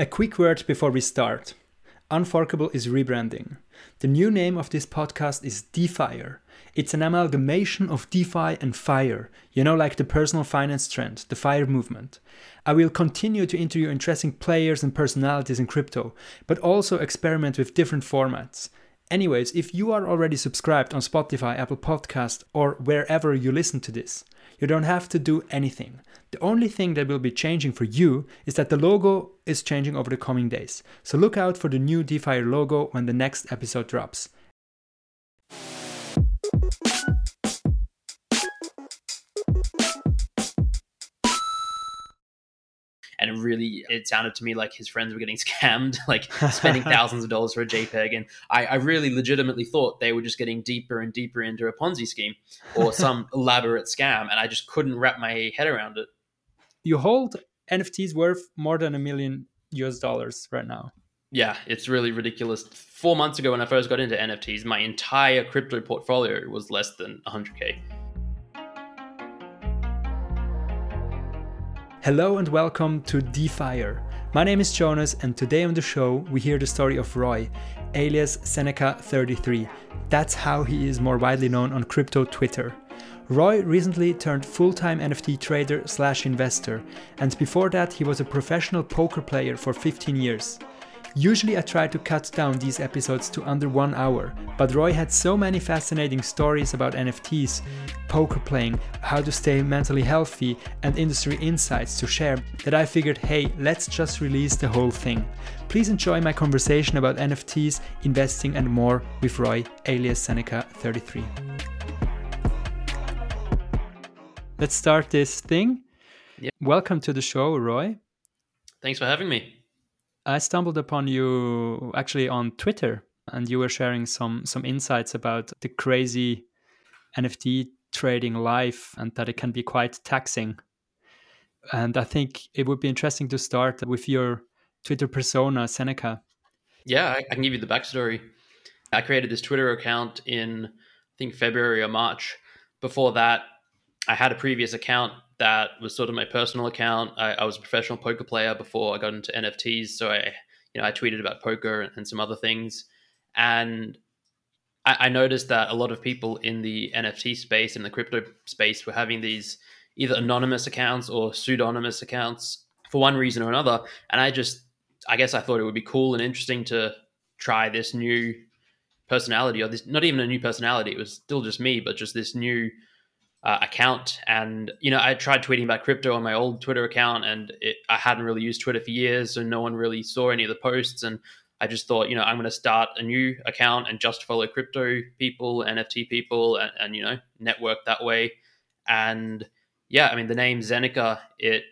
A quick word before we start. Unforkable is rebranding. The new name of this podcast is DeFire. It's an amalgamation of DeFi and FIRE, you know, like the personal finance trend, the FIRE movement. I will continue to interview interesting players and personalities in crypto, but also experiment with different formats. Anyways, if you are already subscribed on Spotify, Apple Podcast, or wherever you listen to this, you don't have to do anything. The only thing that will be changing for you is that the logo is changing over the coming days. So look out for the new DeFire logo when the next episode drops. And it really it sounded to me like his friends were getting scammed like spending thousands of dollars for a jpeg. And I, I, really legitimately thought they were just getting deeper and deeper into a ponzi scheme or some elaborate scam and i just couldn't wrap my head around it. You hold nfts worth more than a million us dollars right now. Yeah it's really ridiculous. Four months ago when i first got into nfts my entire crypto portfolio was less than 100k Hello and welcome to DeFire. My name is Jonas, and today on the show we hear the story of Roy, alias Zeneca33. That's how he is more widely known on crypto Twitter. Roy recently turned full-time NFT trader slash investor, and before that he was a professional poker player for 15 years. Usually I try to cut down these episodes to under one hour, but Roy had so many fascinating stories about NFTs, poker playing, how to stay mentally healthy, and industry insights to share that I figured hey, let's just release the whole thing. Please enjoy my conversation about NFTs, investing, and more with Roy, alias Zeneca33. Let's start this thing. Welcome to the show, Roy. Thanks for having me. I stumbled upon you actually on Twitter, and you were sharing some some insights about the crazy NFT trading life, and that it can be quite taxing. And I think it would be interesting to start with your Twitter persona, Zeneca. Yeah, I, can give you the backstory. I created this Twitter account in I think February or March. Before that, I had a previous account that was sort of my personal account. I, I, was a professional poker player before I got into NFTs, so I, you know, I tweeted about poker and, and some other things, and I, I, noticed that a lot of people in the NFT space in the crypto space were having these either anonymous accounts or pseudonymous accounts for one reason or another, and I just, I guess, I thought it would be cool and interesting to try this new personality or this not even a new personality it was still just me but just this new uh, account. And you know i tried tweeting about crypto on my old twitter account and it, i hadn't really used twitter for years so no one really saw any of the posts. And i just thought you know i'm going to start a new account and just follow crypto people nft people and, and you know network that way. And yeah i mean the name zeneca it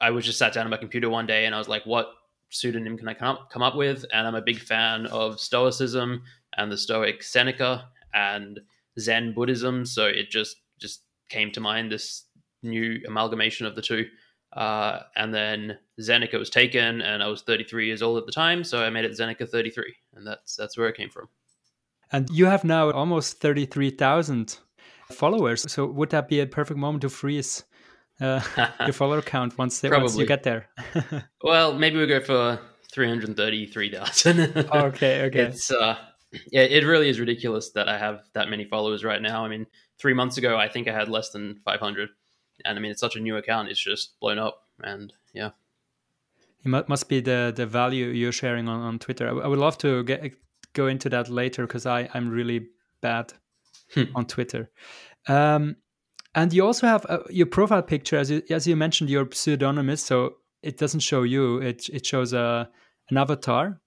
i was just sat down on my computer one day and i was like what pseudonym can i come up, come up with? And i'm a big fan of stoicism and the stoic seneca and zen buddhism. So it just just came to mind this new amalgamation of the two. Uh, and then Zeneca was taken, and I was 33 years old at the time, so I made it Zeneca 33, and that's that's where it came from. And you have now almost 33,000 followers. So would that be a perfect moment to freeze uh, your follower count once, once you get there? well, maybe we go for 333,000. okay, okay. It's uh, yeah, it really is ridiculous that I have that many followers right now. I mean, three months ago, I think I had less than 500. And I mean, it's such a new account; it's just blown up. And yeah, it must be the the value you're sharing on, on Twitter. I would love to get go into that later because I I'm really bad hmm. on Twitter. Um, and you also have uh, your profile picture, as you, as you mentioned, you're pseudonymous, so it doesn't show you. It it shows a uh, an avatar,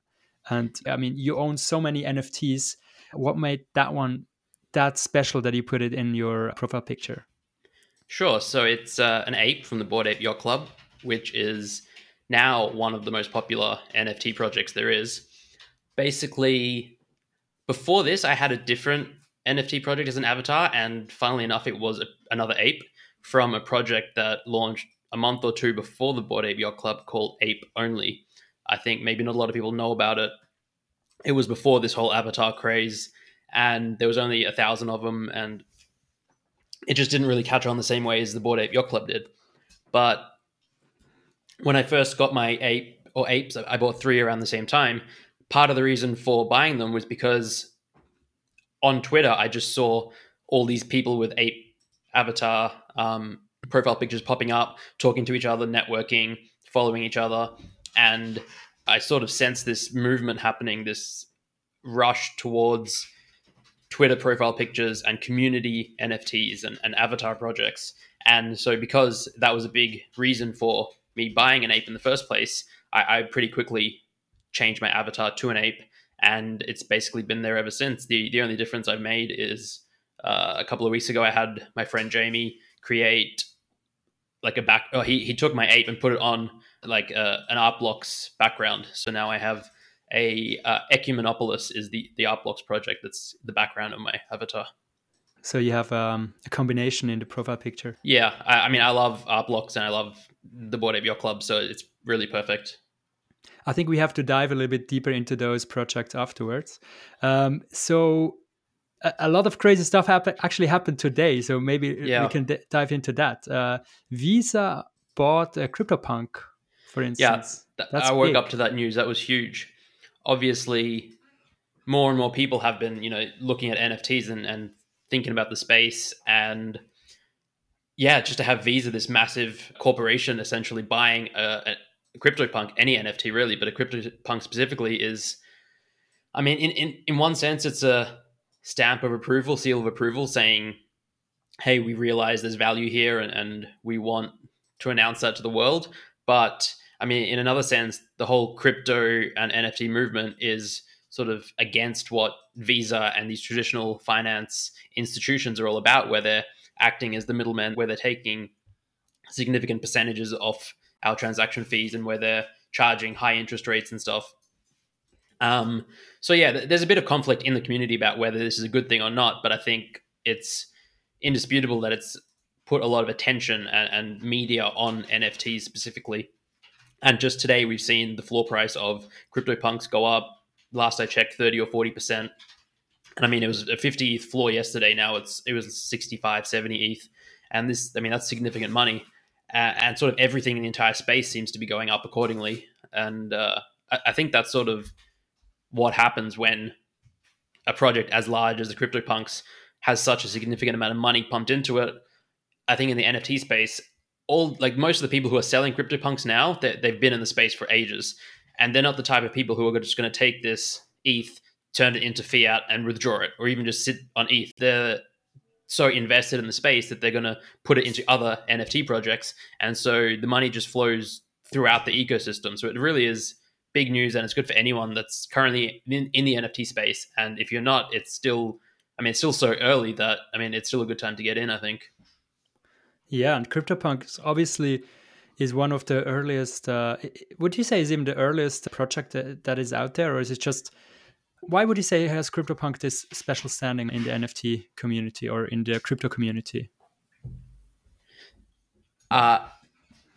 and I mean, you own so many NFTs. What made that one that special that you put it in your profile picture? Sure. So it's uh, an ape from the Bored Ape Yacht Club, which is now one of the most popular NFT projects there is. Basically, before this, I had a different NFT project as an avatar, and funnily enough, it was a, another ape from a project that launched a month or two before the Bored Ape Yacht Club called Ape Only. I think maybe not a lot of people know about it. It was before this whole avatar craze and there was only a thousand of them, and it just didn't really catch on the same way as the Bored Ape Yacht Club did. But when I first got my ape or apes. I bought three around the same time. Part of the reason for buying them was because on Twitter, I just saw all these people with ape avatar um, profile pictures popping up, talking to each other, networking, following each other. And I sort of sense this movement happening, this rush towards Twitter profile pictures and community NFTs and, and avatar projects. And so, because that was a big reason for me buying an ape in the first place, I, I pretty quickly changed my avatar to an ape, and it's basically been there ever since. the The only difference I've made is uh, a couple of weeks ago, I had my friend Jamie create like a back. Oh, he he took my ape and put it on like uh, an Art Blocks background. So now I have a uh, Ecumenopolis is the the Art Blocks project that's the background of my avatar. So you have um, a combination in the profile picture. Yeah, I, I mean, I love Art Blocks and I love the Bored Ape Yacht Club, so it's really perfect. I think we have to dive a little bit deeper into those projects afterwards. Um, so a, a, lot of crazy stuff happen, actually happened today. So maybe yeah. we can d- dive into that. Uh, Visa bought a CryptoPunk, for instance. Yeah, th- I woke big. up to that news. That was huge. Obviously, more and more people have been, you know, looking at NFTs and, and thinking about the space and yeah, just to have Visa, this massive corporation, essentially buying a, a CryptoPunk, any NFT really, but a CryptoPunk specifically is, I mean, in, in, in one sense, it's a stamp of approval, seal of approval, saying, hey, we realize there's value here and, and we want to announce that to the world. But I mean, in another sense, the whole crypto and NFT movement is sort of against what Visa and these traditional finance institutions are all about, where they're acting as the middlemen, where they're taking significant percentages off our transaction fees and where they're charging high interest rates and stuff. Um, so yeah, there's a bit of conflict in the community about whether this is a good thing or not, but I think it's indisputable that it's put a lot of attention and, and media on NFTs specifically. And just today, we've seen the floor price of CryptoPunks go up. Last I checked, 30 or 40%. And I mean, it was a 50 ETH floor yesterday. Now it's it was 65, 70 ETH. And this, I mean, that's significant money. Uh, and sort of everything in the entire space seems to be going up accordingly. And uh, I, I, think that's sort of what happens when a project as large as the CryptoPunks has such a significant amount of money pumped into it. I think in the NFT space, all like most of the people who are selling CryptoPunks now, they've been in the space for ages. And they're not the type of people who are just going to take this ETH turn it into fiat and withdraw it, or even just sit on ETH. They're so invested in the space that they're going to put it into other NFT projects, and so the money just flows throughout the ecosystem. So it really is big news, and it's good for anyone that's currently in, in the NFT space. And if you're not, it's still, I mean, it's still so early that I mean, it's still a good time to get in. I think. Yeah, and CryptoPunks obviously is one of the earliest. Uh, would you say is even the earliest project that, that is out there, or is it just why would you say has CryptoPunk this special standing in the NFT community or in the crypto community? Uh,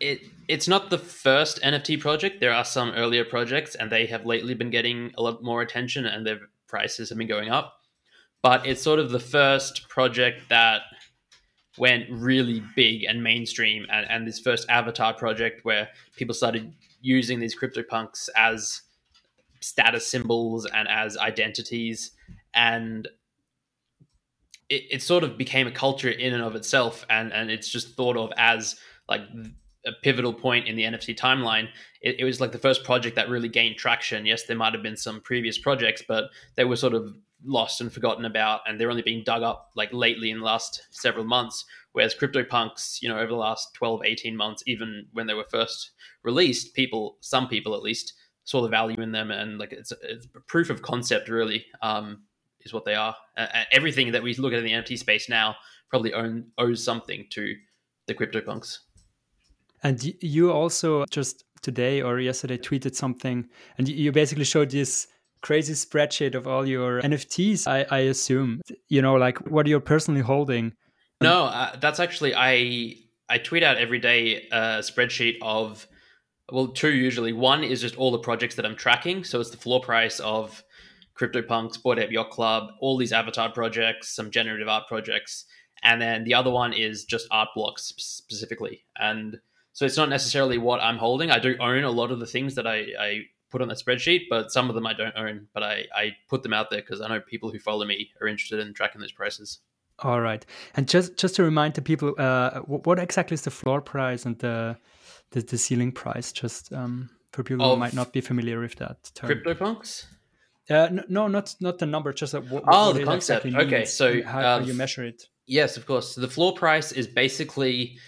it it's not the first NFT project. There are some earlier projects, and they have lately been getting a lot more attention, and their prices have been going up. But it's sort of the first project that went really big and mainstream, and, and this first avatar project where people started using these CryptoPunks as status symbols and as identities and it, it sort of became a culture in and of itself and and it's just thought of as like a pivotal point in the NFT timeline. It, it, was like the first project that really gained traction. Yes, there might have been some previous projects, but they were sort of lost and forgotten about, and they're only being dug up like lately in the last several months. Whereas CryptoPunks, you know, over the last 12, 18 months, even when they were first released, people, some people at least, saw the value in them, and like it's, it's proof of concept really um, is what they are. Uh, everything that we look at in the NFT space now probably own, owes something to the CryptoPunks. And you also just today or yesterday tweeted something, and you basically showed this crazy spreadsheet of all your NFTs. I, I assume you know, like what you're personally holding. No, uh, that's actually I I tweet out every day a spreadsheet of well, two usually. One is just all the projects that I'm tracking. So it's the floor price of CryptoPunks, Bored Ape Yacht Club, all these avatar projects, some generative art projects. And then the other one is just art blocks specifically. And So it's not necessarily what I'm holding. I do own a lot of the things that I, I put on the spreadsheet, but some of them I don't own. But I, I put them out there because I know people who follow me are interested in tracking those prices. All right, and just just to remind the people, uh, what exactly is the floor price and the the, the ceiling price? Just um, for people who might not be familiar with that term. CryptoPunks. Uh, no, no, not not the number, just what, oh, the concept. Exactly okay, so how, how you measure it. Yes, of course. So the floor price is basically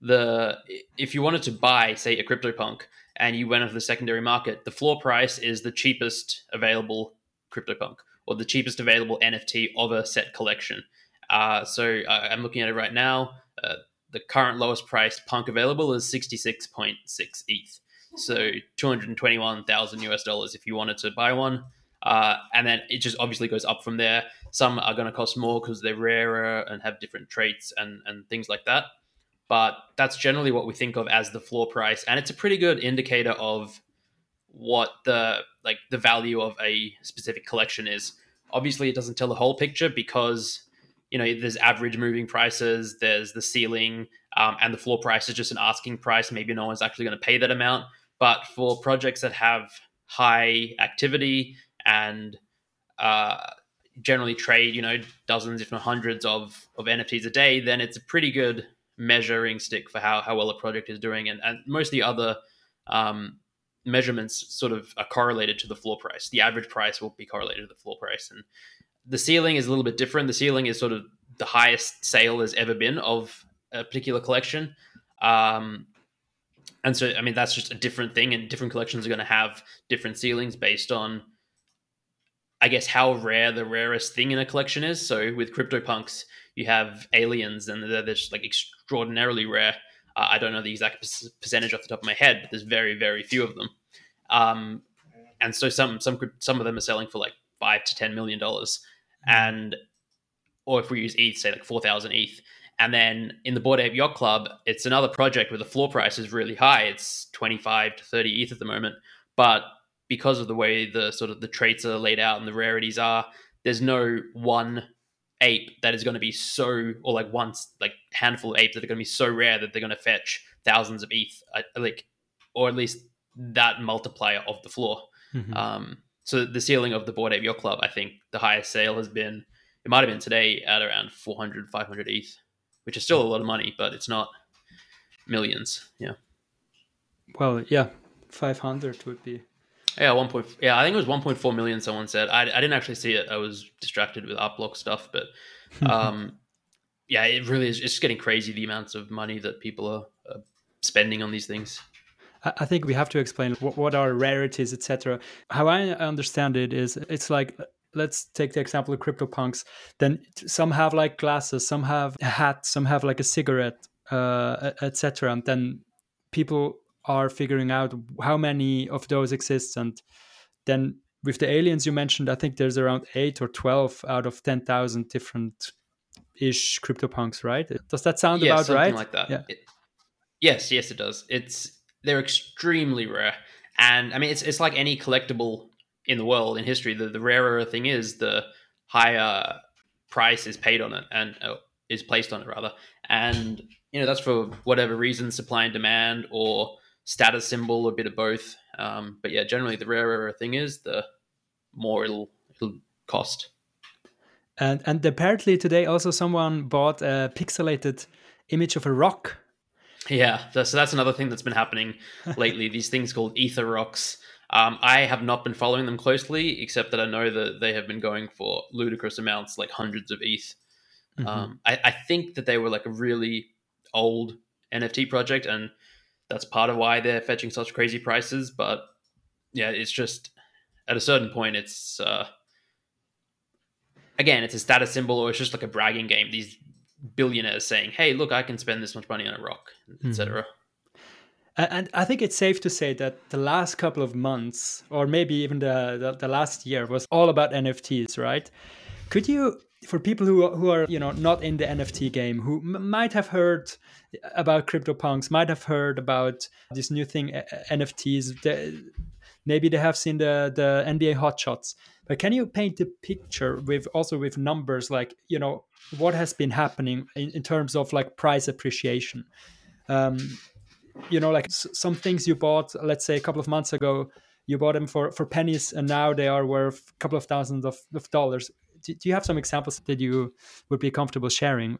the if you wanted to buy, say, a CryptoPunk, and you went into the secondary market, the floor price is the cheapest available CryptoPunk or the cheapest available NFT of a set collection. Uh, so uh, I'm looking at it right now. Uh, the current lowest priced punk available is 66.6 ETH. So 221,000 US dollars if you wanted to buy one. Uh, and then it just obviously goes up from there. Some are going to cost more because they're rarer and have different traits and, and things like that. But that's generally what we think of as the floor price. And it's a pretty good indicator of what the like the value of a specific collection is. Obviously, it doesn't tell the whole picture because you know there's average moving prices, there's the ceiling, um, and the floor price is just an asking price. Maybe no one's actually going to pay that amount. But for projects that have high activity and uh, generally trade, you know, dozens, if not hundreds of, of NFTs a day, then it's a pretty good measuring stick for how, how well a project is doing. And, and most of the other um, measurements sort of are correlated to the floor price. The average price will be correlated to the floor price. And the ceiling is a little bit different. The ceiling is sort of the highest sale has ever been of a particular collection. Um, and so, I mean, that's just a different thing, and different collections are going to have different ceilings based on I guess how rare the rarest thing in a collection is. So with CryptoPunks, you have aliens, and they're just like extraordinarily rare. Uh, I don't know the exact percentage off the top of my head, but there's very very few of them. Um, and so some some some of them are selling for like five to ten million dollars, and or if we use ETH, say like four thousand ETH. And then in the Bored Ape Yacht Club, it's another project where the floor price is really high. It's 25 to 30 ETH at the moment. But because of the way the sort of the traits are laid out and the rarities are, there's no one ape that is going to be so, or like once, like handful of apes that are going to be so rare that they're going to fetch thousands of ETH, like, or at least that multiplier of the floor. Mm-hmm. Um, so the ceiling of the Bored Ape Yacht Club, I think the highest sale has been, it might have been today at around 400, 500 ETH, which is still a lot of money, but it's not millions. Yeah. Well, yeah, 500 would be yeah, one point. Yeah, I think it was one point four million. Someone said. I, I didn't actually see it. I was distracted with Upblock stuff, but um, yeah, it really is. It's just getting crazy the amounts of money that people are, are spending on these things. I think we have to explain what, what are rarities, etc. How I understand it is, it's like let's take the example of CryptoPunks. Then some have like glasses, some have a hat, some have like a cigarette, uh, etc. And then people are figuring out how many of those exist and then with the aliens you mentioned i think there's around 8 or 12 out of 10,000 different ish CryptoPunks, right? Does that sound yeah, about something right? like that. Yeah. It, yes, yes, it does. It's they're extremely rare, and I mean it's it's like any collectible in the world in history. The the rarer a thing is, the higher price is paid on it and uh, is placed on it rather, and you know that's for whatever reason, supply and demand, or status symbol, a bit of both. Um, but yeah, generally the rarer a thing is, the more it'll it'll cost. And and apparently today also someone bought a pixelated image of a rock. Yeah, so that's another thing that's been happening lately. These things called ether rocks. Um, I have not been following them closely, except that I know that they have been going for ludicrous amounts, like hundreds of ETH. Mm-hmm. Um, I, I, think that they were like a really old NFT project, and that's part of why they're fetching such crazy prices. But yeah, it's just at a certain point, it's uh, again, it's a status symbol, or it's just like a bragging game. These billionaires saying, "Hey, look, I can spend this much money on a rock," etc. Mm-hmm. And I think it's safe to say that the last couple of months, or maybe even the, the, the last year, was all about NFTs, right? Could you for people who who are you know not in the NFT game, who m- might have heard about CryptoPunks, might have heard about this new thing NFTs. The, maybe they have seen the the NBA Top Shots. But can you paint the picture with also with numbers, like you know what has been happening in, in terms of like price appreciation? Um, you know like s- some things you bought let's say a couple of months ago you bought them for for pennies and now they are worth a couple of thousands of, of dollars do, do you have some examples that you would be comfortable sharing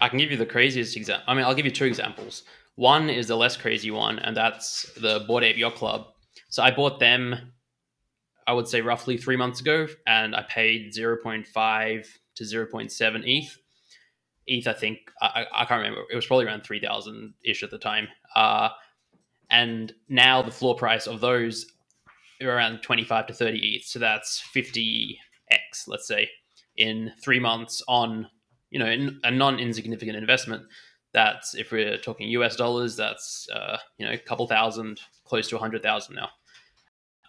I can give you the craziest example. I mean, I'll give you two examples. One is the less crazy one, and that's the Bored Ape Yacht Club. So I bought them, I would say roughly three months ago, and I paid 0.5 to 0.7 ETH. ETH, I think, I, I can't remember. It was probably around 3,000 ish at the time. Uh, and now the floor price of those are around 25 to 30 ETH. So that's 50x, let's say, in three months on you know a non insignificant investment. That's if we're talking US dollars, that's uh, you know a couple thousand, close to a hundred thousand now.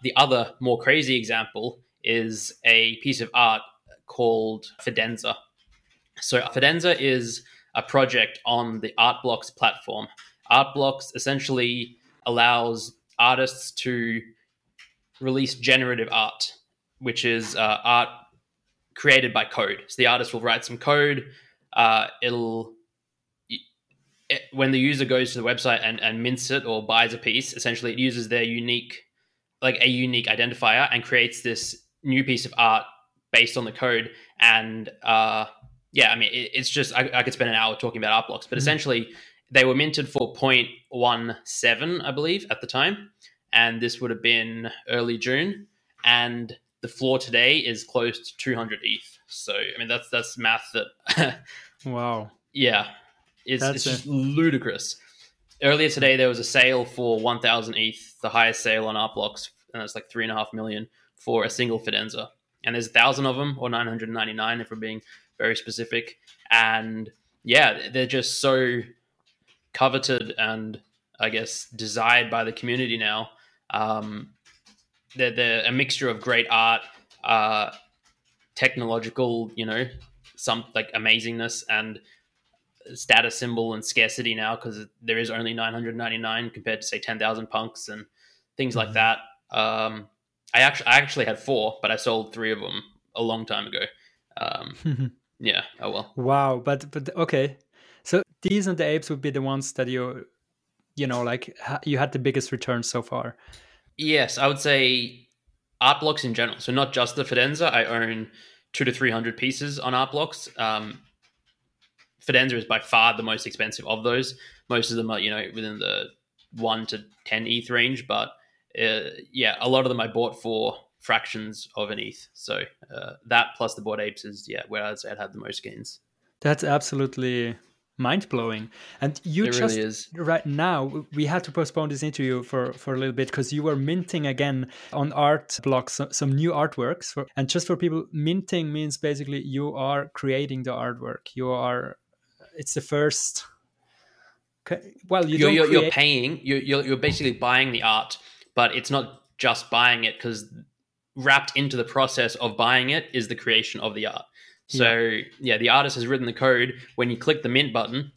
The other more crazy example is a piece of art called Fidenza. So Fidenza is a project on the Artblocks platform. Artblocks essentially allows artists to release generative art, which is uh, art created by code. So the artist will write some code. Uh, it'll it, when the user goes to the website and, and mints it or buys a piece, essentially it uses their unique, like a unique identifier, and creates this new piece of art based on the code. And uh, yeah, I mean, it, it's just I, I, could spend an hour talking about art blocks, but mm-hmm. essentially they were minted for 0.17, I believe, at the time, and this would have been early June. And the floor today is close to 200 ETH. So I mean that's that's math that wow. Yeah. It's, it's just ludicrous. Earlier today there was a sale for 1000 ETH, the highest sale on Art Blocks, and it's like three and a half million for a single Fidenza. And there's a thousand of them, or 999 if we're being very specific. And yeah, they're just so coveted and I guess desired by the community now. Um, they're, they're a mixture of great art, uh, technological, you know, some like amazingness and status symbol and scarcity now because there is only 999 compared to say 10,000 punks and things mm-hmm. like that. Um, I actually I actually had four, but I sold three of them a long time ago. Um, yeah. Oh well. Wow. But but okay. So these and the apes would be the ones that you, you know, like you had the biggest return so far. Yes, I would say art blocks in general. So not just the Fidenza. I own two to three hundred pieces on art blocks. Um, Fidenza is by far the most expensive of those. Most of them are, you know, within the one to ten ETH range, but uh, yeah, a lot of them I bought for fractions of an ETH. So uh, that plus the bored apes is yeah where I'd say I'd have the most gains. That's absolutely mind blowing. And you it just really right now we had to postpone this interview for for a little bit because you were minting again on art blocks some, some new artworks. For, and just for people, minting means basically you are creating the artwork. You are. It's the first. Well, you you're, you're, you're, paying. You're, you're you're basically buying the art, but it's not just buying it because wrapped into the process of buying it is the creation of the art. So yeah. yeah, the artist has written the code. When you click the mint button,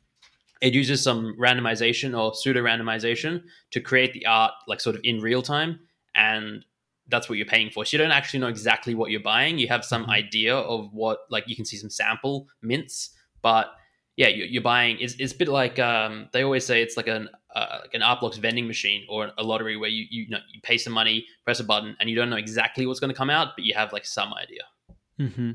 it uses some randomization or pseudo randomization to create the art like sort of in real time and that's what you're paying for so you don't actually know exactly what you're buying you have some mm-hmm. idea of what like you can see some sample mints but yeah you're, buying it's, it's a bit like um, they always say it's like an uh, like an art blocks vending machine or a lottery where you you know you pay some money press a button and you don't know exactly what's going to come out but you have like some idea mm-hmm.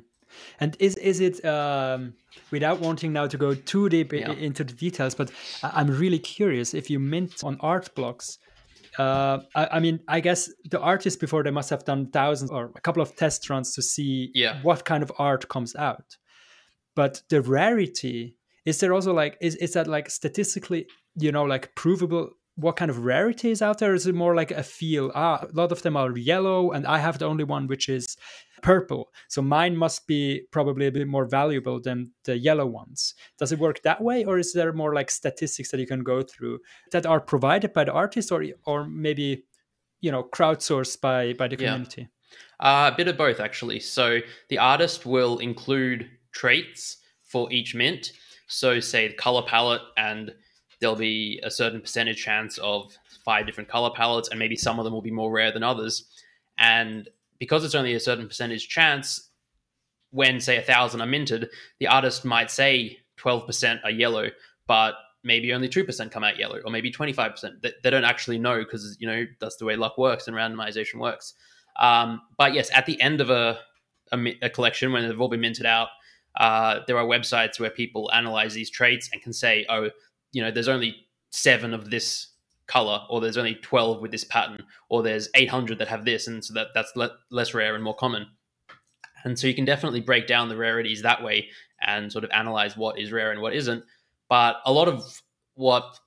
And is is it um, without wanting now to go too deep yeah. into the details? But I'm really curious if you mint on art blocks. Uh, I, I, mean, I guess the artists before they must have done thousands or a couple of test runs to see yeah. what kind of art comes out. But the rarity is there also like is is that like statistically you know like provable what kind of rarity is out there? Is it more like a feel? Ah, a lot of them are yellow, and I have the only one which is purple. So mine must be probably a bit more valuable than the yellow ones. Does it work that way, or is there more like statistics that you can go through that are provided by the artist, or or maybe you know crowdsourced by by the community? Yeah. Uh, a bit of both, actually. So the artist will include traits for each mint. So say the color palette and there'll be a certain percentage chance of five different color palettes, and maybe some of them will be more rare than others. And because it's only a certain percentage chance, when say a thousand are minted, the artist might say 12% are yellow, but maybe only 2% come out yellow or maybe 25% they, they don't actually know because you know that's the way luck works and randomization works. Um, but yes at the end of a, a, a, collection when they've all been minted out uh, there are websites where people analyze these traits and can say oh you know there's only seven of this color or there's only 12 with this pattern or there's 800 that have this and so that that's le- less rare and more common and so you can definitely break down the rarities that way and sort of analyze what is rare and what isn't but a lot of what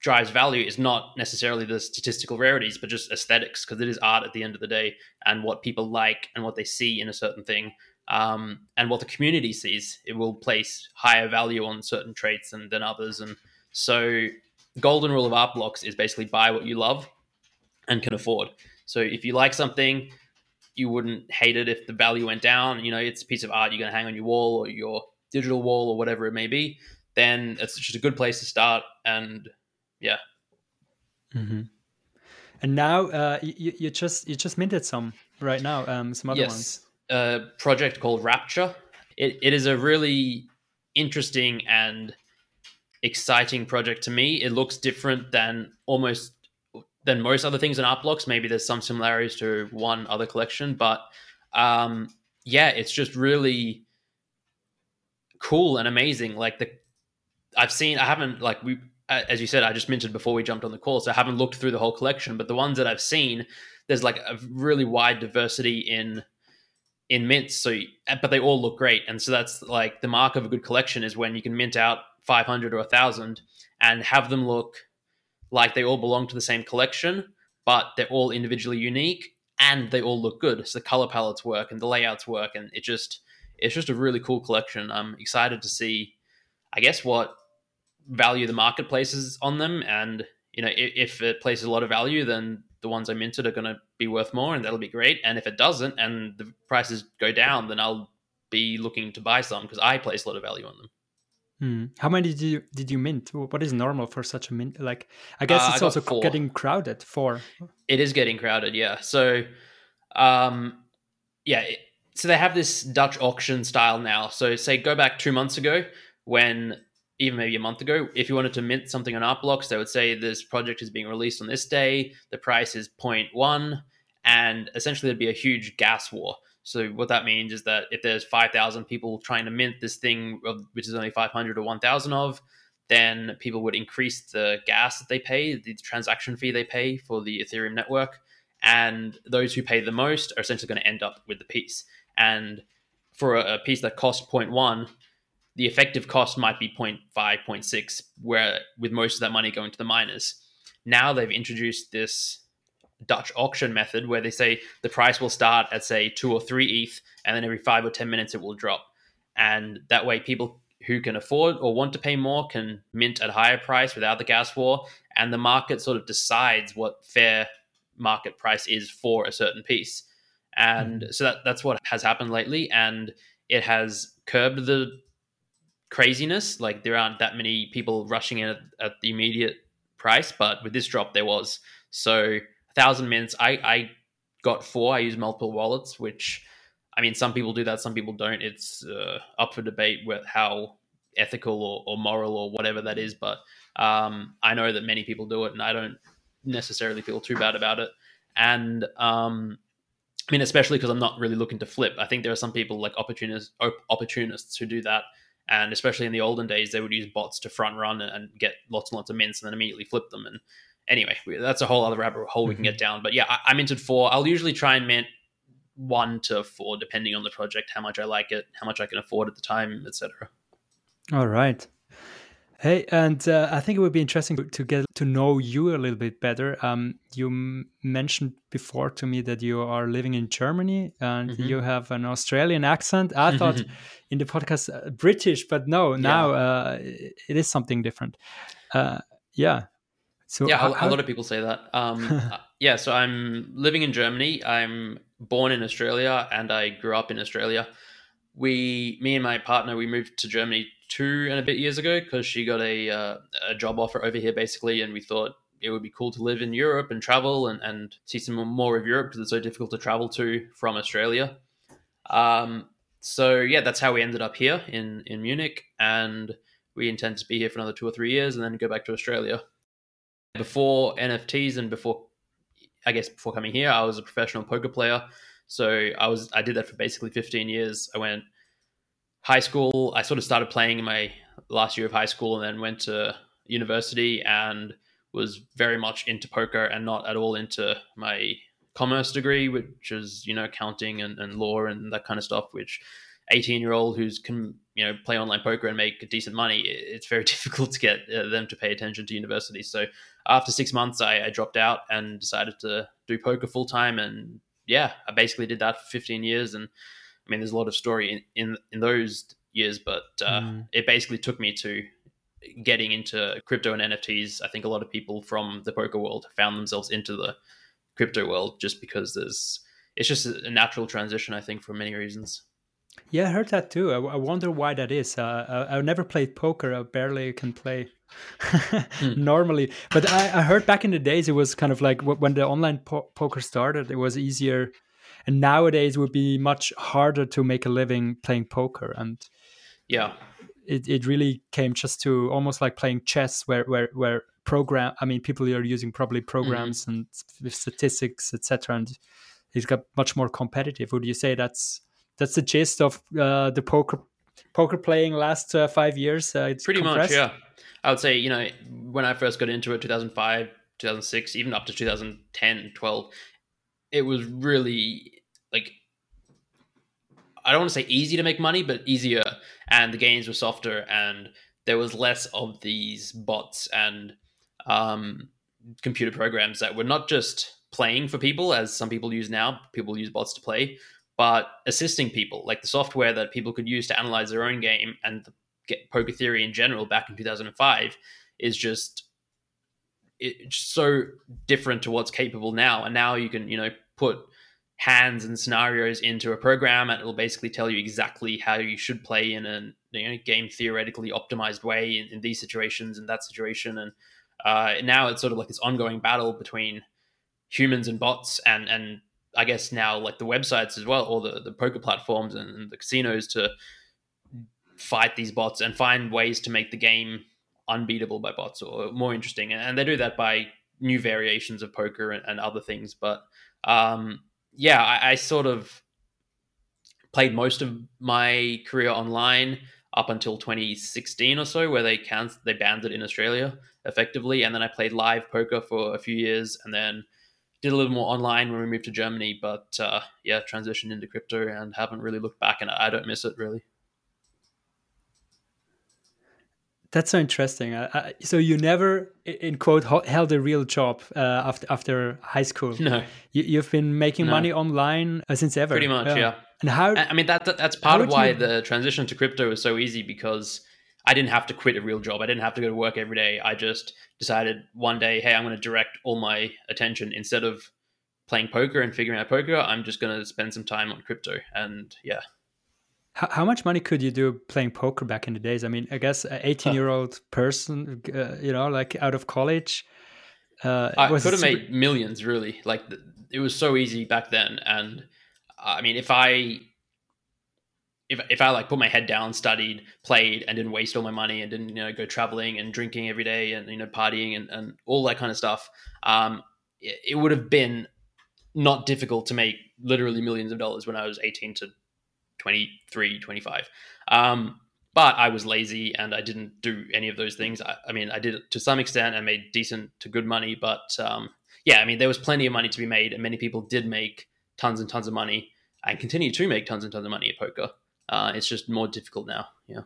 drives value is not necessarily the statistical rarities, but just aesthetics, because it is art at the end of the day, and what people like and what they see in a certain thing, um, and what the community sees. It will place higher value on certain traits than, than others. And so, golden rule of art blocks is basically buy what you love and can afford. So, if you like something, you wouldn't hate it if the value went down. You know, it's a piece of art you're going to hang on your wall or your digital wall or whatever it may be then it's just a good place to start. And yeah. Mm-hmm. And now uh, you, you just you just minted some right now, um, some other yes. ones. A project called Rapture. It, it is a really interesting and exciting project to me. It looks different than almost than most other things in art blocks. Maybe there's some similarities to one other collection, but um, yeah, it's just really cool and amazing. Like the I've seen, I haven't like we, as you said, I just mentioned before we jumped on the call, so I haven't looked through the whole collection. But the ones that I've seen, there's like a really wide diversity in in mints. So, but they all look great, and so that's like the mark of a good collection is when you can mint out 500 or a thousand and have them look like they all belong to the same collection, but they're all individually unique and they all look good. So the color palettes work and the layouts work, and it just it's just a really cool collection. I'm excited to see, I guess, what value the marketplaces on them. And you know, if it places a lot of value, then the ones I minted are going to be worth more, and that'll be great. And if it doesn't, and the prices go down, then I'll be looking to buy some because I place a lot of value on them. Hmm. How many did you did you mint? What is normal for such a mint? Like, I guess uh, it's I also four. getting crowded. Four. It is getting crowded. Yeah. So, um, yeah. It, so they have this Dutch auction style now. So say go back two months ago when even maybe a month ago, if you wanted to mint something on art blocks, they would say this project is being released on this day, the price is 0.1, and essentially there'd be a huge gas war. So what that means is that if there's 5,000 people trying to mint this thing, which is only 500 or 1,000 of, then people would increase the gas that they pay, the transaction fee they pay for the Ethereum network, and those who pay the most are essentially going to end up with the piece. And for a, piece that costs 0.1, the effective cost might be 0.5, 0.6, where with most of that money going to the miners. Now they've introduced this Dutch auction method where they say the price will start at say two or three ETH, and then every five or ten minutes it will drop. And that way, people who can afford or want to pay more can mint at a higher price without the gas war, and the market sort of decides what fair market price is for a certain piece. And mm. so that, that's what has happened lately, and it has curbed the craziness. Like there aren't that many people rushing in at, at the immediate price, but with this drop there was. So thousand mints. I I got four. I use multiple wallets, which I mean some people do that, some people don't. It's uh, up for debate with how ethical or, or moral or whatever that is. But um, I know that many people do it, and I don't necessarily feel too bad about it. And um, I mean, especially because I'm not really looking to flip. I think there are some people like opportunists, opportunists who do that and especially in the olden days, they would use bots to front run and get lots and lots of mints and then immediately flip them. And anyway, that's a whole other rabbit hole we can get mm-hmm. down. But yeah, I, I minted four. I'll usually try and mint one to four, depending on the project, how much I like it, how much I can afford at the time, etc. All right. Hey, and uh, I think it would be interesting to get to know you a little bit better. Um, you m- mentioned before to me that you are living in Germany and mm-hmm. you have an Australian accent. I thought in the podcast uh, British, but no, now yeah. uh, it is something different. Uh, yeah. So yeah, how, a lot of people say that. Um, uh, yeah, so I'm living in Germany. I'm born in Australia and I grew up in Australia. We, me and my partner, we moved to Germany two and a bit years ago because she got a uh, a job offer over here basically, and we thought it would be cool to live in Europe and travel and, and see some more of Europe because it's so difficult to travel to from Australia. Um, so yeah, that's how we ended up here in in Munich, and we intend to be here for another two or three years and then go back to Australia. Before NFTs and before, I guess, before coming here, I was a professional poker player. So I was I did that for basically 15 years. I went high school. I sort of started playing in my last year of high school and then went to university and was very much into poker and not at all into my commerce degree, which is you know accounting and, and law and that kind of stuff. Which 18 year old who's can you know play online poker and make decent money, it's very difficult to get uh, them to pay attention to university. So after six months, I, I dropped out and decided to do poker full time. And yeah, I basically did that for 15 years. And I mean, there's a lot of story in in, in those years, but uh, mm. it basically took me to getting into crypto and NFTs. I think a lot of people from the poker world found themselves into the crypto world just because there's it's just a natural transition. I think for many reasons. Yeah, I heard that too. I, I wonder why that is. Uh, I, have never played poker. I barely can play hmm. normally. But I, I, heard back in the days it was kind of like when the online po- poker started, it was easier. And nowadays it would be much harder to make a living playing poker. And yeah, it, it really came just to almost like playing chess where where where program i mean people are using probably mm-hmm. programs mm-hmm. and statistics etc and it's got much more competitive would you say that's that's the gist of uh, the poker poker playing last uh, five years uh, pretty compressed? much yeah i would say you know when i first got into it 2005 2006 even up to 2010 12 it was really like I don't want to say easy to make money, but easier, and the games were softer, and there was less of these bots and um, computer programs that were not just playing for people, as some people use now. People use bots to play, but assisting people, like the software that people could use to analyze their own game and get poker theory in general back in 2005 is just it's so different to what's capable now. And now you can, you know, put hands and scenarios into a program and it'll basically tell you exactly how you should play in a you know, game theoretically optimized way in, in these situations and that situation and uh, now it's sort of like this ongoing battle between humans and bots and and I guess now like the websites as well or the, the poker platforms and, the casinos to fight these bots and find ways to make the game unbeatable by bots or more interesting. And they do that by new variations of poker and, and other things. But um, yeah, I, I sort of played most of my career online up until 2016 or so, where they can they banned it in Australia effectively, and then I played live poker for a few years, and then did a little more online when we moved to Germany. But uh, yeah, transitioned into crypto and haven't really looked back, and I don't miss it really. That's so interesting. So you never, in quote, held a real job uh, after after high school. No, you, have been making no. money online uh, since ever. Pretty much, yeah. yeah. And how? I mean, that, that that's part of why you... the transition to crypto was so easy because I didn't have to quit a real job. I didn't have to go to work every day. I just decided one day, hey, I'm going to direct all my attention instead of playing poker and figuring out poker. I'm just going to spend some time on crypto, and yeah. How, how much money could you do playing poker back in the days? I mean, I guess an 18 year old person, uh, you know, like out of college. Uh, I could have made millions, really. Like it was so easy back then, and I mean, if I if if I like put my head down, studied, played, and didn't waste all my money, and didn't you know go traveling and drinking every day, and you know partying and, and all that kind of stuff, um, it, it would have been not difficult to make literally millions of dollars when I was eighteen to 23, 25. Um, but I was lazy and I didn't do any of those things. I, I, mean, I did to some extent and made decent to good money, but um, yeah, I mean, there was plenty of money to be made, and many people did make tons and tons of money and continue to make tons and tons of money at poker. Uh, it's just more difficult now. Yeah.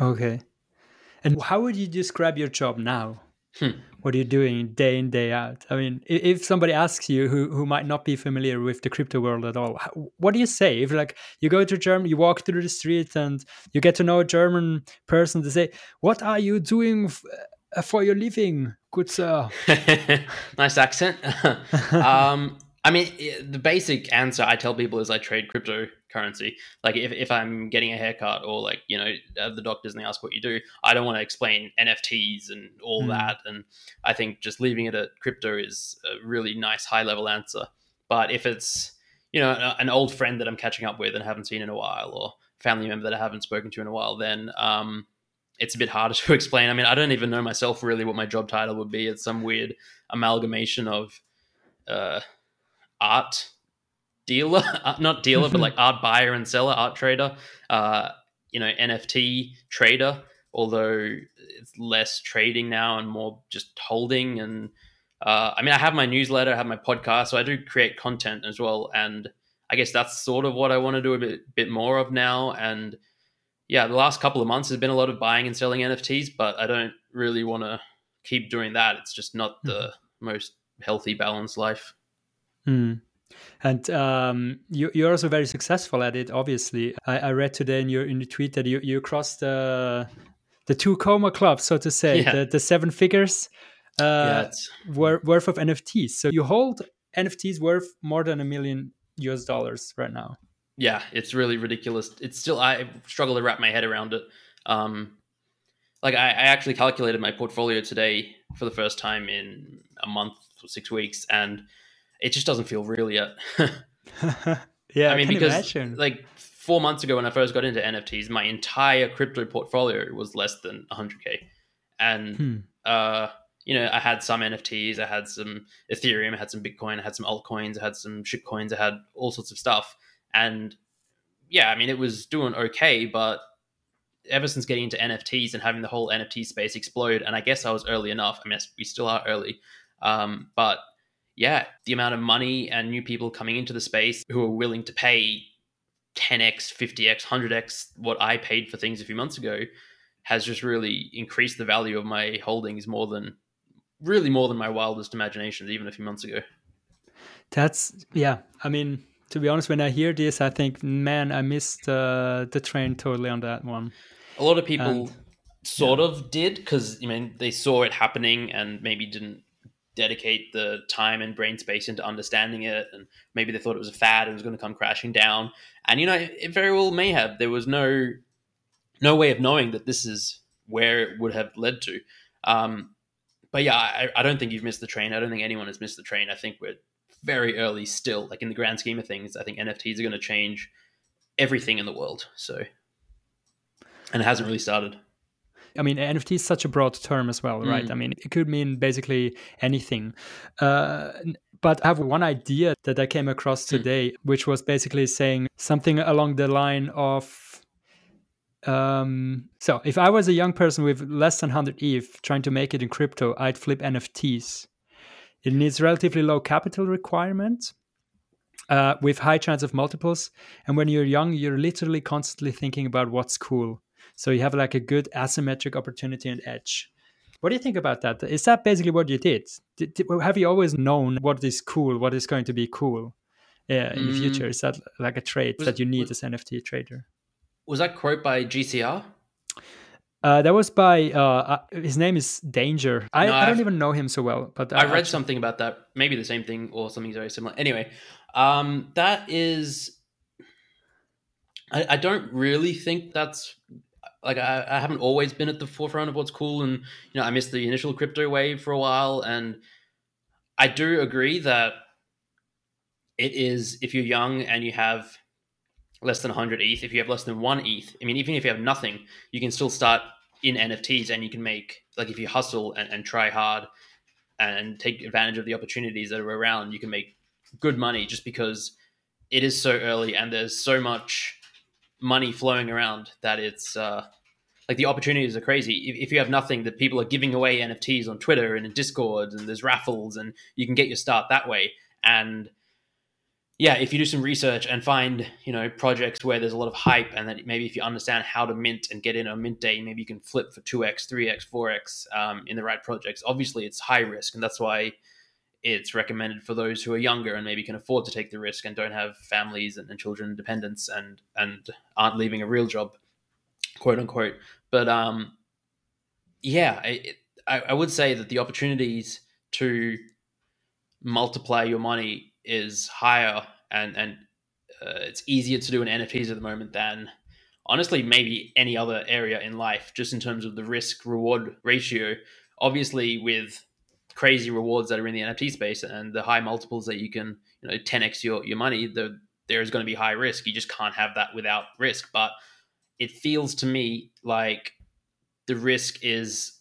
Okay. And how would you describe your job now? Hmm. What are you doing day in day out? I mean, if somebody asks you who who might not be familiar with the crypto world at all, what do you say? If like you go to Germany, you walk through the street and you get to know a German person, to say, "What are you doing uh, for your living, good sir?" nice accent. um, I mean, the basic answer I tell people is I trade cryptocurrency. Like if, if I'm getting a haircut or like, you know, uh, the doctors and they ask what you do, I don't want to explain NFTs and all mm. that. And I think just leaving it at crypto is a really nice high level answer. But if it's, you know, an old friend that I'm catching up with and haven't seen in a while or family member that I haven't spoken to in a while, then, um, it's a bit harder to explain. I mean, I don't even know myself really what my job title would be. It's some weird amalgamation of uh, art dealer, not dealer, but like art buyer and seller, art trader, uh, you know, NFT trader, although it's less trading now and more just holding. And uh, I mean, I have my newsletter, I have my podcast, so I do create content as well. And I guess that's sort of what I want to do a bit, bit more of now. And yeah, the last couple of months has been a lot of buying and selling NFTs, but I don't really want to keep doing that. It's just not the mm. most healthy, balanced life. Mm. And um, you, you're also very successful at it. Obviously, I, I, read today in your in the tweet that you you crossed the the two coma club, so to say, yeah. the, the seven figures uh, yeah, worth of NFTs. So you hold NFTs worth more than a million US dollars right now. Yeah, it's really ridiculous. It's still I struggle to wrap my head around it. Um, like I, I actually calculated my portfolio today for the first time in a month or six weeks, and it just doesn't feel real yet. yeah, I mean, I because imagine. like four months ago when I first got into NFTs, my entire crypto portfolio was less than 100k, and hmm. uh, you know, I had some NFTs, I had some Ethereum, I had some Bitcoin, I had some altcoins, I had some shitcoins, I had all sorts of stuff, and yeah, I mean, it was doing okay, but ever since getting into NFTs and having the whole NFT space explode, and I guess I was early enough. I mean, we still are early, um, but yeah, the amount of money and new people coming into the space who are willing to pay 10x, 50x, 100x what I paid for things a few months ago has just really increased the value of my holdings more than really more than my wildest imaginations even a few months ago. That's yeah, I mean, to be honest when I hear this I think man, I missed uh, the train totally on that one. A lot of people and, sort yeah. of did cuz I mean they saw it happening and maybe didn't dedicate the time and brain space into understanding it and maybe they thought it was a fad and was going to come crashing down. And you know it very well may have. There was no no way of knowing that this is where it would have led to. Um, but yeah I, I don't think you've missed the train. I don't think anyone has missed the train. I think we're very early still. Like in the grand scheme of things i think nfts are going to change everything in the world so. And it hasn't really started I mean, NFT is such a broad term as well, right? Mm. I mean, it could mean basically anything. Uh, but I have one idea that I came across mm. today, mm. which was basically saying something along the line of um, so if I was a young person with less than 100 ETH trying to make it in crypto, I'd flip NFTs. It needs relatively low capital requirements uh, with high chance of multiples. And when you're young, you're literally constantly thinking about what's cool. So you have like a good asymmetric opportunity and edge. What do you think about that? Is that basically what you did? did, did have you always known what is cool, what is going to be cool yeah, in mm. the future? Is that like a trait was, that you need was, as NFT trader? Was that quote by GCR? Uh, that was by uh, uh, his name is Danger. I, no, I don't even know him so well, but I, I read actually... something about that. Maybe the same thing or something very similar. Anyway, um, that is. I, I don't really think that's like I, I haven't always been at the forefront of what's cool, and you know I missed the initial crypto wave for a while, and I do agree that it is if you're young and you have less than 100 ETH, if you have less than one ETH, I mean, even if you have nothing, you can still start in NFTs and you can make, like, if you hustle and, and try hard and take advantage of the opportunities that are around, you can make good money just because it is so early and there's so much money flowing around that it's uh, like the opportunities are crazy. If, if, you have nothing, that people are giving away NFTs on Twitter and in Discord, and there's raffles, and you can get your start that way. And yeah, if you do some research and find you know projects where there's a lot of hype, and then maybe if you understand how to mint and get in a mint day, maybe you can flip for two x, three x, four x um, in the right projects. Obviously, it's high risk, and that's why it's recommended for those who are younger and maybe can afford to take the risk and don't have families and, and children dependents and and aren't leaving a real job quote unquote. But um, yeah, I, I would say that the opportunities to multiply your money is higher and and uh, it's easier to do in NFTs at the moment than honestly maybe any other area in life just in terms of the risk reward ratio. Obviously with crazy rewards that are in the NFT space and the high multiples that you can you know 10x your, your money the, there is going to be high risk. You just can't have that without risk. But it feels to me like the risk is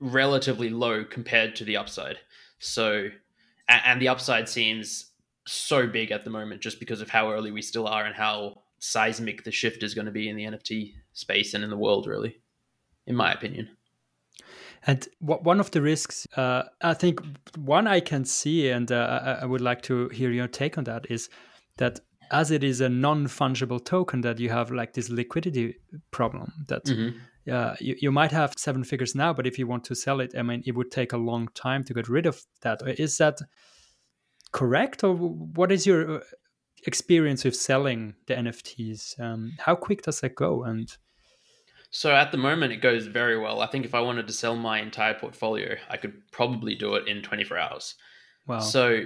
relatively low compared to the upside. So, and the upside seems so big at the moment just because of how early we still are and how seismic the shift is going to be in the NFT space and in the world, really, in my opinion. And one of the risks, uh, I think, one I can see, and uh, I would like to hear your take on that, is that as it is a non-fungible token, that you have like this liquidity problem. That mm-hmm. uh, you, you might have seven figures now, but if you want to sell it, I mean, it would take a long time to get rid of that. Is that correct, or what is your uh, experience with selling the NFTs? Um, how quick does that go? And so at the moment, it goes very well. I think if I wanted to sell my entire portfolio, I could probably do it in 24 hours. Wow. So,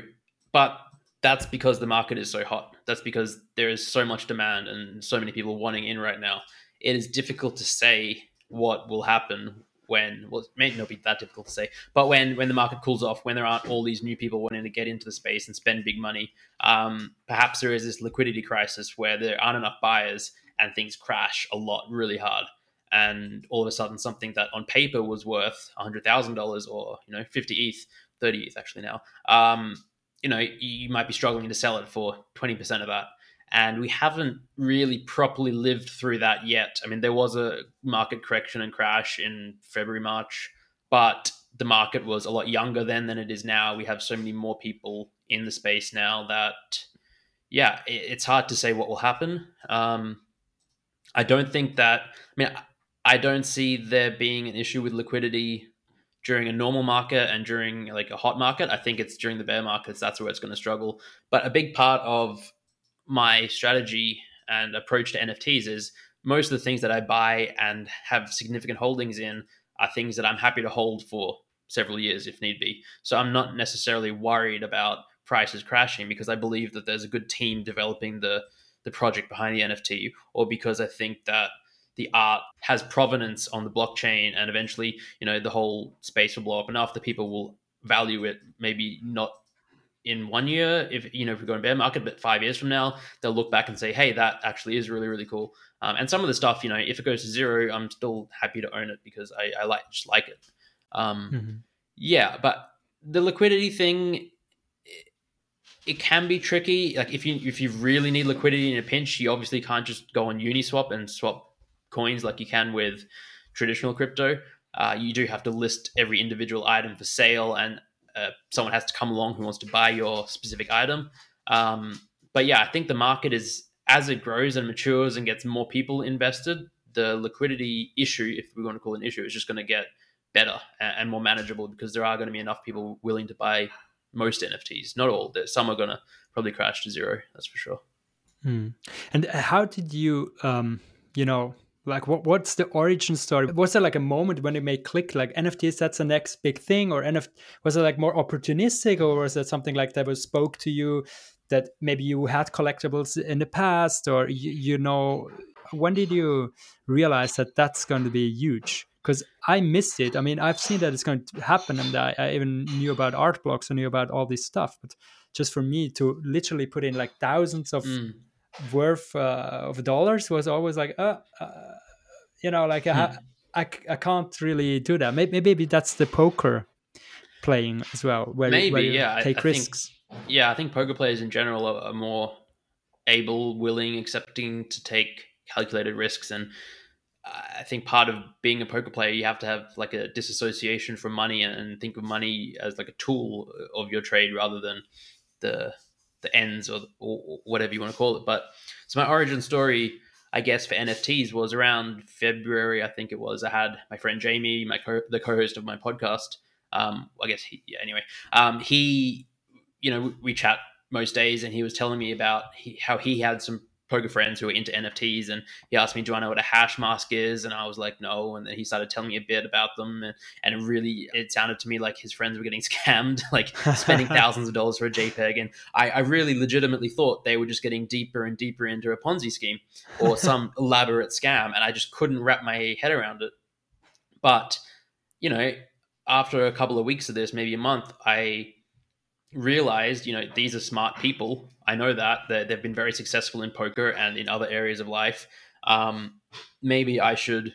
but that's because the market is so hot. That's because there is so much demand and so many people wanting in right now. It is difficult to say what will happen when well it may not be that difficult to say but when when the market cools off when there aren't all these new people wanting to get into the space and spend big money um, perhaps there is this liquidity crisis where there aren't enough buyers and things crash a lot really hard and all of a sudden something that on paper was worth $100000 or you know 50 eth 30 eth actually now um, you know you might be struggling to sell it for 20% of that. And we haven't really properly lived through that yet. I mean there was a market correction and crash in february march but the market was a lot younger then than it is now. We have so many more people in the space now that yeah it's hard to say what will happen. Um, i don't think that i mean I don't see there being an issue with liquidity during a normal market and during like a hot market. I think it's during the bear markets that's where it's going to struggle. But a big part of my strategy and approach to NFTs is most of the things that I buy and have significant holdings in are things that I'm happy to hold for several years if need be. So I'm not necessarily worried about prices crashing because I believe that there's a good team developing the the project behind the NFT or because I think that the art has provenance on the blockchain and eventually you know the whole space will blow up enough that people will value it maybe not in one year. If you know if we go in bear market but five years from now they'll look back and say hey that actually is really really cool. Um, and some of the stuff you know if it goes to zero i'm still happy to own it because i, I like just like it. Um, mm-hmm. yeah but the liquidity thing it can be tricky. Like if you if you really need liquidity in a pinch you obviously can't just go on uniswap and swap coins like you can with traditional crypto. Uh, you do have to list every individual item for sale, and uh, someone has to come along who wants to buy your specific item. Um, but yeah, I think the market is as it grows and matures and gets more people invested, the liquidity issue, if we want to call it an issue, is just going to get better and more manageable because there are going to be enough people willing to buy most NFTs. Not all. Some are going to probably crash to zero. That's for sure. Hmm. And how did you, um, you know, like what what's the origin story? Was there like a moment when it made click like nfts that's the next big thing or nft was it like more opportunistic or was it something like that was spoke to you that maybe you had collectibles in the past or you, you know when did you realize that that's going to be huge? Because i missed it. I mean i've seen that it's going to happen and I, I even knew about art blocks i knew about all this stuff but just for me to literally put in like thousands of mm worth uh, of dollars was always like, uh, uh you know, like hmm. I, I, I can't really do that. Maybe, maybe that's the poker playing as well, where, maybe, where yeah, take I, I risks. Think, yeah, I think poker players in general are, are more able, willing, accepting to take calculated risks and I think part of being a poker player, you have to have like a disassociation from money and think of money as like a tool of your trade rather than the the ends or, or whatever you want to call it. But so my origin story, I guess, for NFTs was around February. I think it was. I had my friend Jamie, my co- the co-host of my podcast. Um, I guess he, yeah, anyway, um, he, you know, we, we, chat most days, and he was telling me about he, how he had some poker friends who are into NFTs, and he asked me, "Do I know what a hash mask is?" And I was like, "No." And then he started telling me a bit about them, and, and it really it sounded to me like his friends were getting scammed, like spending thousands of dollars for a JPEG. And I, I really legitimately thought they were just getting deeper and deeper into a Ponzi scheme or some elaborate scam, and I just couldn't wrap my head around it. But you know, after a couple of weeks of this, maybe a month, I realized, you know, these are smart people. I know that they've been very successful in poker and in other areas of life. Um, maybe I should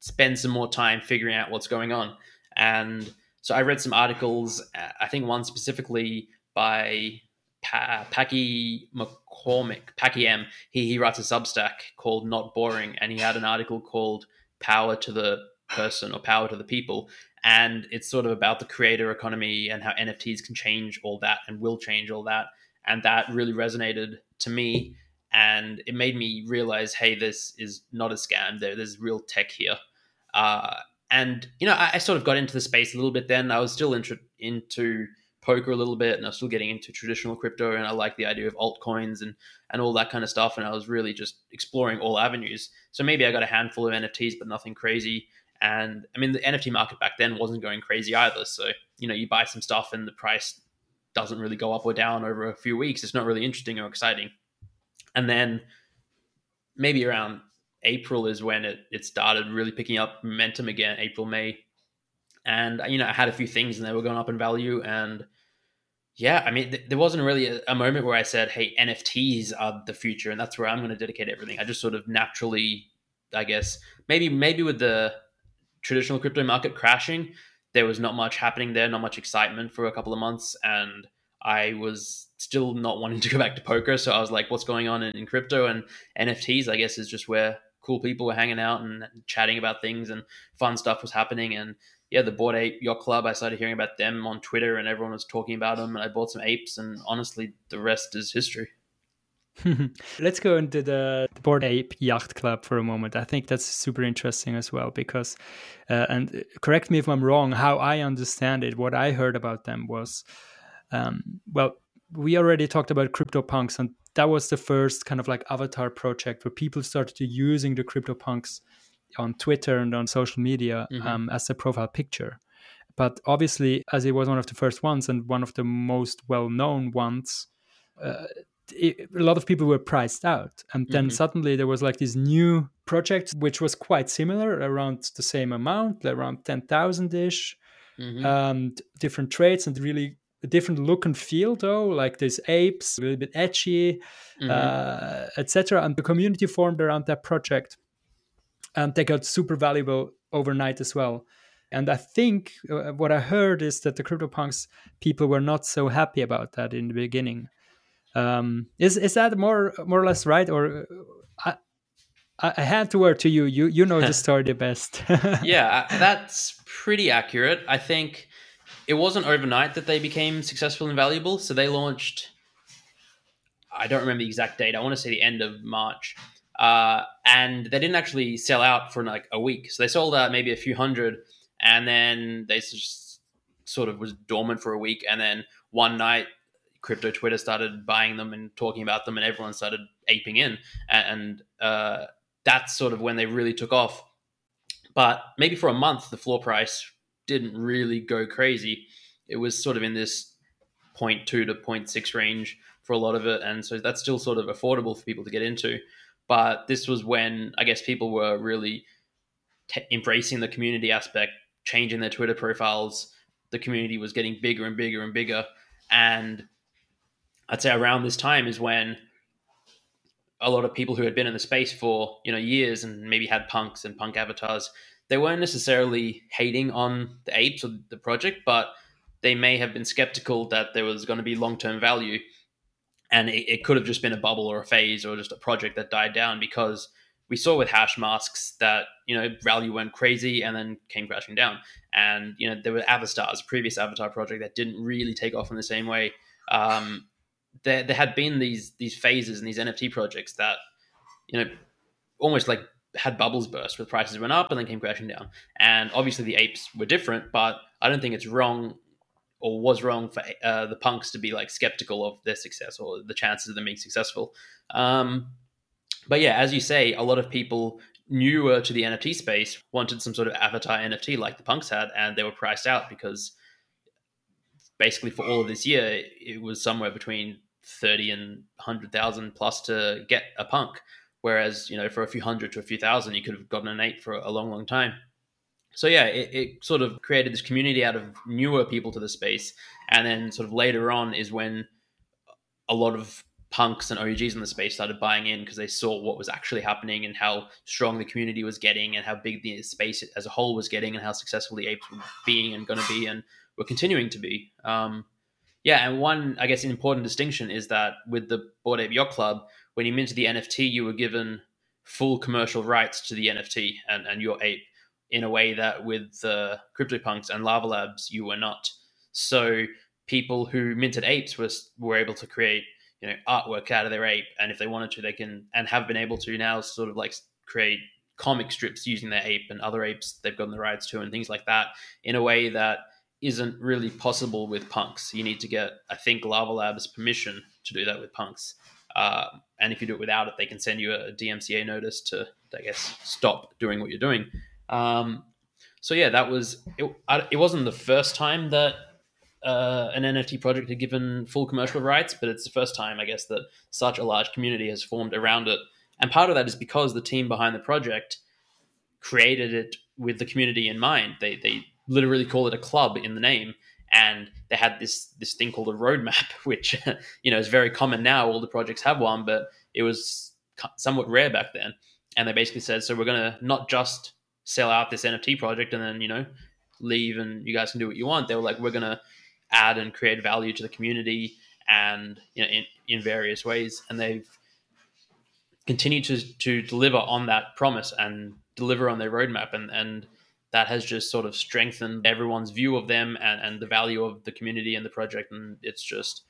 spend some more time figuring out what's going on. And so I read some articles, uh, I think one specifically by pa- Packy McCormick, Packy M. He, he writes a Substack called Not Boring, and he had an article called Power to the Person or Power to the People. And it's sort of about the creator economy and how NFTs can change all that and will change all that. And that really resonated to me. And it made me realize, hey, this is not a scam. There, there's real tech here. Uh, and you know, I, I, sort of got into the space a little bit. Then I was still into into poker a little bit, and I was still getting into traditional crypto. And I like the idea of altcoins and and all that kind of stuff. And I was really just exploring all avenues. So maybe I got a handful of NFTs, but nothing crazy. And I mean, the NFT market back then wasn't going crazy either. So you know, you buy some stuff and the price doesn't really go up or down over a few weeks. It's not really interesting or exciting. And then maybe around April is when it, it started really picking up momentum again, April, May. And, you know, I had a few things and they were going up in value. And yeah, I mean, th- there wasn't really a, a, moment where I said, hey, NFTs are the future and that's where I'm going to dedicate everything. I just sort of naturally, I guess, maybe, maybe with the traditional crypto market crashing, there was not much happening there, not much excitement for a couple of months. And I was still not wanting to go back to poker. So I was like, what's going on in, in crypto and NFTs, I guess, is just where cool people were hanging out and chatting about things and fun stuff was happening. And yeah, the Bored Ape Yacht Club, I started hearing about them on Twitter and everyone was talking about them. And I bought some apes, and honestly, the rest is history. Let's go into the Bored Ape Yacht Club for a moment. I think that's super interesting as well because, uh, and correct me if I'm wrong, how I understand it, what I heard about them was, um, well, we already talked about CryptoPunks and that was the first kind of like avatar project where people started using the CryptoPunks on Twitter and on social media mm-hmm. um, as a profile picture. But obviously, as it was one of the first ones and one of the most well known ones, uh, it, a lot of people were priced out. And then mm-hmm. suddenly there was like this new project, which was quite similar, around the same amount, around 10,000 ish, mm-hmm. um, different traits and really a different look and feel though like there's apes a little bit edgy mm-hmm. uh, etc and the community formed around that project and they got super valuable overnight as well and i think uh, what i heard is that the CryptoPunks people were not so happy about that in the beginning um, is is that more more or less right or uh, I, I hand to word to you you you know the story the best yeah uh, that's pretty accurate i think it wasn't overnight that they became successful and valuable. So they launched, I don't remember the exact date. I want to say the end of March. Uh, and they didn't actually sell out for like a week. So they sold out maybe a few hundred, and then they just sort of was dormant for a week. And then one night, crypto Twitter started buying them and talking about them, and everyone started aping in. And uh, that's sort of when they really took off. But maybe for a month, the floor price didn't really go crazy. It was sort of in this 0.2 to 0.6 range for a lot of it. And so that's still sort of affordable for people to get into. But this was when I guess people were really t- embracing the community aspect, changing their Twitter profiles. The community was getting bigger and bigger and bigger. And I'd say around this time is when a lot of people who had been in the space for you know years and maybe had punks and punk avatars they weren't necessarily hating on the apes or the project, but they may have been skeptical that there was going to be long term value. And it, it, could have just been a bubble or a phase or just a project that died down because we saw with hash masks that, you know, value went crazy and then came crashing down. And, you know, there were avatars previous Avatar project that didn't really take off in the same way. Um, there, there had been these these phases and these NFT projects that, you know, almost like had bubbles burst where prices went up and then came crashing down. And obviously the apes were different, but I don't think it's wrong or was wrong for uh, the punks to be like skeptical of their success or the chances of them being successful. Um, but yeah, as you say, a lot of people newer to the NFT space wanted some sort of avatar NFT like the punks had, and they were priced out because basically for all of this year, it was somewhere between 30 and 100,000 plus to get a punk. Whereas, you know, for a few hundred to a few thousand, you could have gotten an ape for a long, long time. So yeah, it, it sort of created this community out of newer people to the space. And then sort of later on is when a lot of punks and OGs in the space started buying in because they saw what was actually happening and how strong the community was getting and how big the space as a whole was getting and how successful the apes were being and going to be and were continuing to be. Um, yeah, and one I guess an important distinction is that with the Bored Ape Yacht Club, when you minted the NFT, you were given full commercial rights to the NFT and, and your ape in a way that with the CryptoPunks and Larva Labs you were not. So people who minted apes was were able to create you know artwork out of their ape, and if they wanted to, they can and have been able to now sort of like create comic strips using their ape and other apes they've gotten the rights to and things like that in a way that isn't really possible with punks. You need to get, I think, Larva Labs permission to do that with punks. Uh, and if you do it without it, they can send you a DMCA notice to, I guess, stop doing what you're doing. Um, so yeah, that was it. It wasn't the first time that uh, an NFT project had given full commercial rights, but it's the first time, I guess, that such a large community has formed around it. And part of that is because the team behind the project created it with the community in mind. They they literally call it a club in the name, and they had this this thing called a roadmap, which you know is very common now. All the projects have one, but it was somewhat rare back then. And they basically said, so we're going to not just sell out this NFT project and then you know leave and you guys can do what you want. They were like, we're going to add and create value to the community and you know in, in various ways, and they've continued to to deliver on that promise and deliver on their roadmap and and that has just sort of strengthened everyone's view of them and, and the value of the community and the project. And it's just,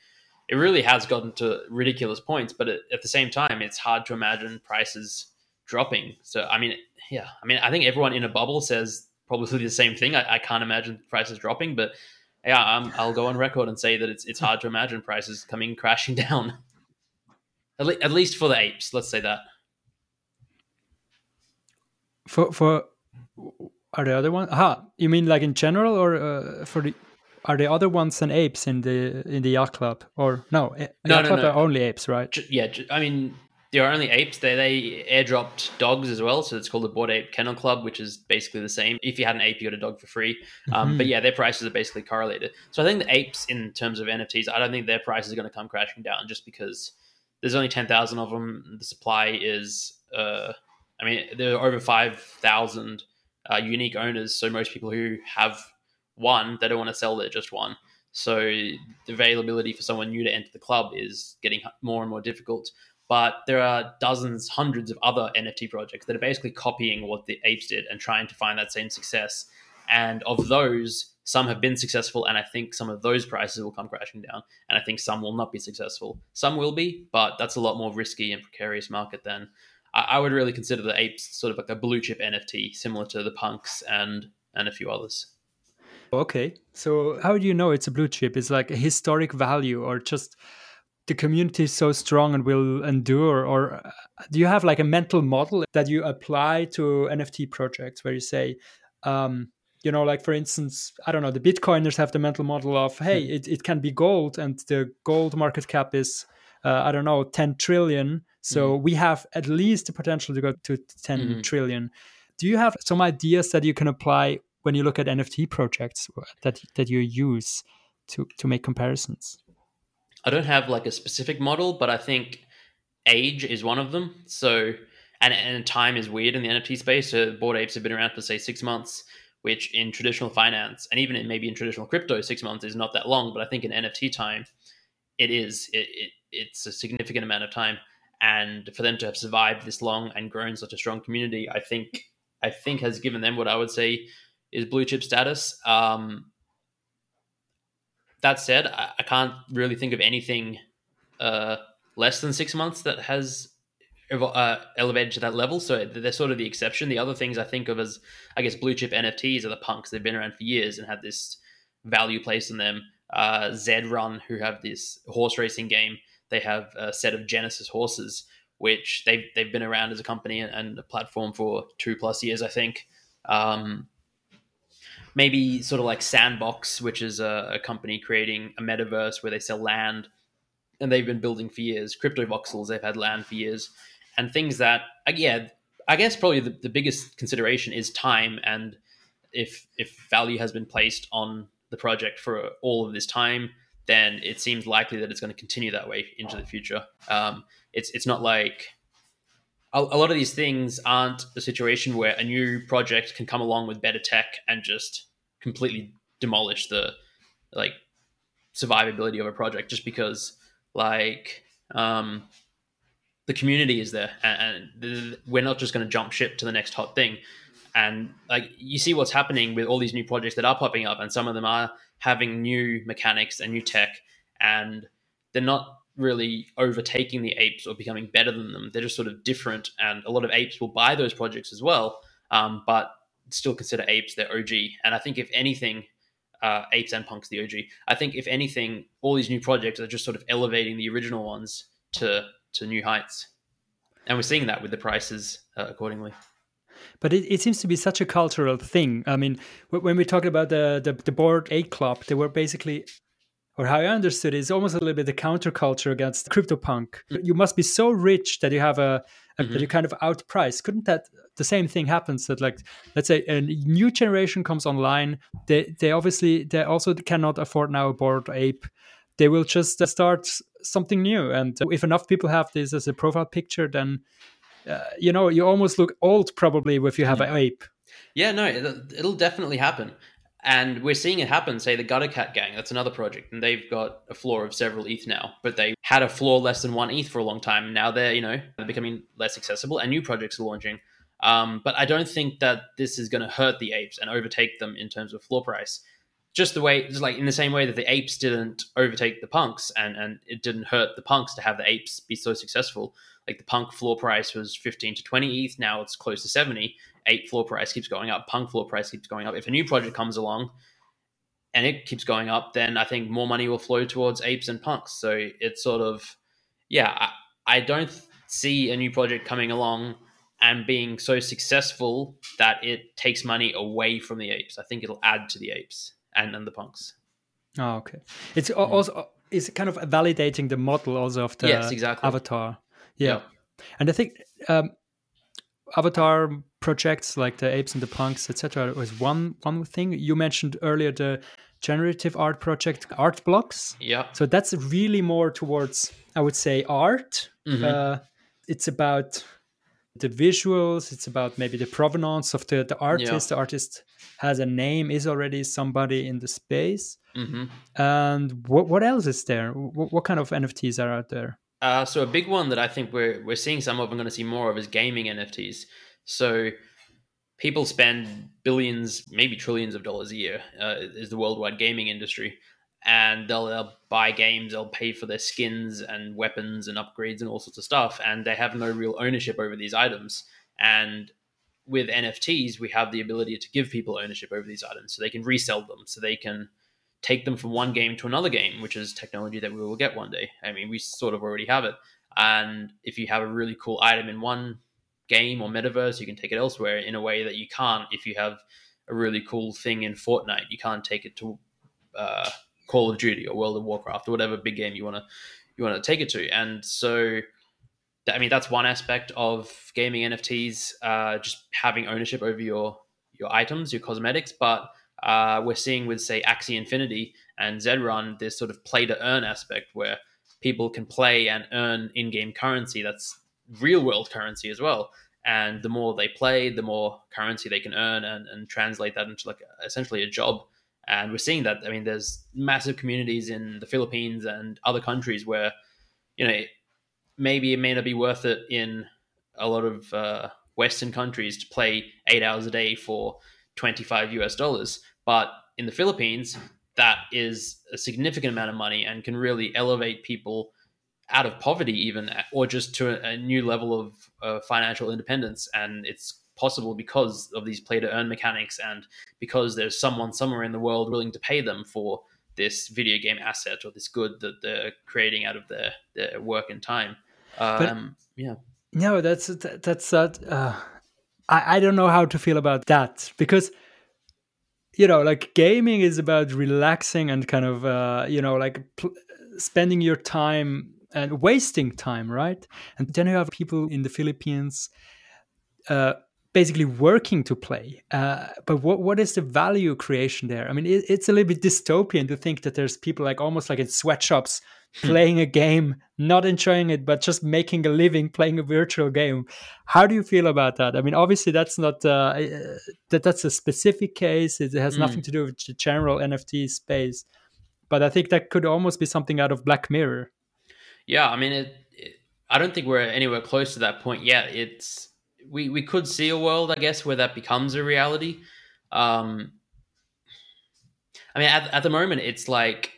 it really has gotten to ridiculous points. But at the same time, it's hard to imagine prices dropping. So, I mean, yeah, I mean, I think everyone in a bubble says probably the same thing. I, I can't imagine prices dropping, but yeah, i will go on record and say that it's it's hard to imagine prices coming crashing down. At, le- at least for the apes, let's say that. For for are the other ones? Aha, you mean like in general, or uh, for the? Are the other ones than apes in the in the yacht club, or no? No, yacht no, club no. are only apes, right? Yeah, I mean there are only apes. They they airdropped dogs as well, so it's called the Bored Ape Kennel Club, which is basically the same. If you had an ape, you got a dog for free. Um, mm-hmm. But yeah, their prices are basically correlated. So I think the apes, in terms of NFTs, I don't think their prices are going to come crashing down just because there's only ten thousand of them. The supply is, uh, I mean, there are over five thousand uh, unique owners. So most people who have one, they don't want to sell their just one. So the availability for someone new to enter the club is getting more and more difficult. But there are dozens, hundreds of other NFT projects that are basically copying what the apes did and trying to find that same success. And of those, some have been successful, and I think some of those prices will come crashing down. And I think some will not be successful. Some will be, but that's a lot more risky and precarious market than I, I would really consider the apes sort of like a blue chip NFT, similar to the punks and and a few others. Okay, so how do you know it's a blue chip? Is like a historic value, or just the community is so strong and will endure or uh, do you have like a mental model that you apply to nft projects where you say um, you know like for instance i don't know the bitcoiners have the mental model of hey hmm. it, it can be gold and the gold market cap is uh, I don't know, 10 trillion. So mm-hmm. we have at least the potential to go to 10 mm-hmm. trillion. Do you have some ideas that you can apply when you look at NFT projects that that you use to to make comparisons? I don't have like a specific model, but I think age is one of them. So and and time is weird in the NFT space. So Bored Apes have been around for say six months, which in traditional finance and even in maybe in traditional crypto, six months is not that long. But I think in NFT time, it is. It, it it's a significant amount of time, and for them to have survived this long and grown such a strong community, I think I think has given them what I would say is blue chip status. Um, that said, I, I, can't really think of anything uh, less than six months that has uh, elevated to that level. So they're sort of the exception. The other things I think of as, I guess, blue chip NFTs are the punks. They've been around for years and had this value placed in them. Uh, Zed Run, who have this horse racing game, they have a set of Genesis horses, which they've they've been around as a company and a platform for two plus years, I think. Um, maybe sort of like Sandbox, which is a, a, company creating a metaverse where they sell land, and they've been building for years. Cryptovoxels, they've had land for years, and things that uh, yeah, I guess probably the, the biggest consideration is time and if if value has been placed on the project for all of this time then it seems likely that it's going to continue that way into the future. Um, it's it's not like a, a lot of these things aren't a situation where a new project can come along with better tech and just completely demolish the like survivability of a project just because like um, the community is there and, and we're not just going to jump ship to the next hot thing and like you see what's happening with all these new projects that are popping up and some of them are having new mechanics and new tech and they're not really overtaking the apes or becoming better than them. They're just sort of different and a lot of apes will buy those projects as well um, but still consider apes their og and i think if anything uh, apes and punks the og i think if anything all these new projects are just sort of elevating the original ones to to new heights. And we're seeing that with the prices uh, accordingly but it, it seems to be such a cultural thing. I mean, when we talk about the, the, the Bored Ape Club, they were basically, or how I understood it's almost a little bit the counterculture against CryptoPunk. Mm-hmm. You must be so rich that you have a, a mm-hmm. that you kind of outprice. Couldn't that the same thing happens that like let's say a new generation comes online they they obviously they also cannot afford now a Bored Ape they will just start something new and if enough people have this as a profile picture then uh, you know, you almost look old probably if you have an ape. Yeah, no, it'll, it'll definitely happen. And we're seeing it happen. Say the Gutter Cat Gang, that's another project, and they've got a floor of several ETH now, but they had a floor less than one ETH for a long time. Now they're, you know, they're becoming less accessible, and new projects are launching. Um, but I don't think that this is going to hurt the apes and overtake them in terms of floor price. Just the way, just like in the same way that the apes didn't overtake the punks, and and it didn't hurt the punks to have the apes be so successful like the punk floor price was 15 to 20 ETH. Now it's close to 70. Ape floor price keeps going up. Punk floor price keeps going up. If a new project comes along and it keeps going up, then I think more money will flow towards apes and punks. So it's sort of, yeah, I, I don't see a new project coming along and being so successful that it takes money away from the apes. I think it'll add to the apes and, and the punks. Oh, okay. It's also it's kind of validating the model also of the yes, exactly. avatar. Yeah. And I think um, avatar projects like the apes and the punks, etc., was one one thing you mentioned earlier. The generative art project, art blocks. Yeah. So that's really more towards, I would say, art. Mm-hmm. Uh, it's about the visuals. It's about maybe the provenance of the the artist. Yeah. The artist has a name, is already somebody in the space. Mm-hmm. And what what else is there? What, what kind of NFTs are out there? Uh, so a big one that I think we're we're seeing some of and going to see more of is gaming NFTs. So people spend billions, maybe trillions of dollars a year uh, is the worldwide gaming industry, and they'll, they'll buy games, they'll pay for their skins and weapons and upgrades and all sorts of stuff, and they have no real ownership over these items. And with NFTs, we have the ability to give people ownership over these items, so they can resell them, so they can take them from one game to another game, which is technology that we will get one day. I mean, we sort of already have it. And if you have a really cool item in one game or metaverse, you can take it elsewhere in a way that you can't if you have a really cool thing in Fortnite. You can't take it to uh, Call of Duty or World of Warcraft or whatever big game you want to you want to take it to. And so, I mean, that's one aspect of gaming NFTs, uh, just having ownership over your your items, your cosmetics, but uh, we're seeing with say Axie Infinity and Zedrun this sort of play to earn aspect where people can play and earn in-game currency that's real world currency as well. And the more they play the more currency they can earn and, and translate that into like essentially a job and we're seeing that i mean there's massive communities in the philippines and other countries where you know maybe it may not be worth it in a lot of uh, western countries to play eight hours a day for 25 us dollars but in the Philippines, that is a significant amount of money and can really elevate people out of poverty, even or just to a, new level of uh, financial independence. And it's possible because of these play to earn mechanics and because there's someone somewhere in the world willing to pay them for this video game asset or this good that they're creating out of their, their work and time. Um, but, yeah. No, that's that's that. Uh, I I don't know how to feel about that because you know like gaming is about relaxing and kind of uh, you know like pl- spending your time and wasting time right and then you have people in the philippines uh, basically working to play. Uh, but what what is the value creation there? I mean, it, it's a little bit dystopian to think that there's people like almost like in sweatshops hmm. playing a game, not enjoying it, but just making a living playing a virtual game. How do you feel about that? I mean, obviously that's not uh, uh that that's a specific case. It has mm. nothing to do with the general NFT space. But I think that could almost be something out of Black Mirror. Yeah, I mean, it, it I don't think we're anywhere close to that point yet. It's we we could see a world, I guess, where that becomes a reality. Um, I mean, at, at the moment, it's like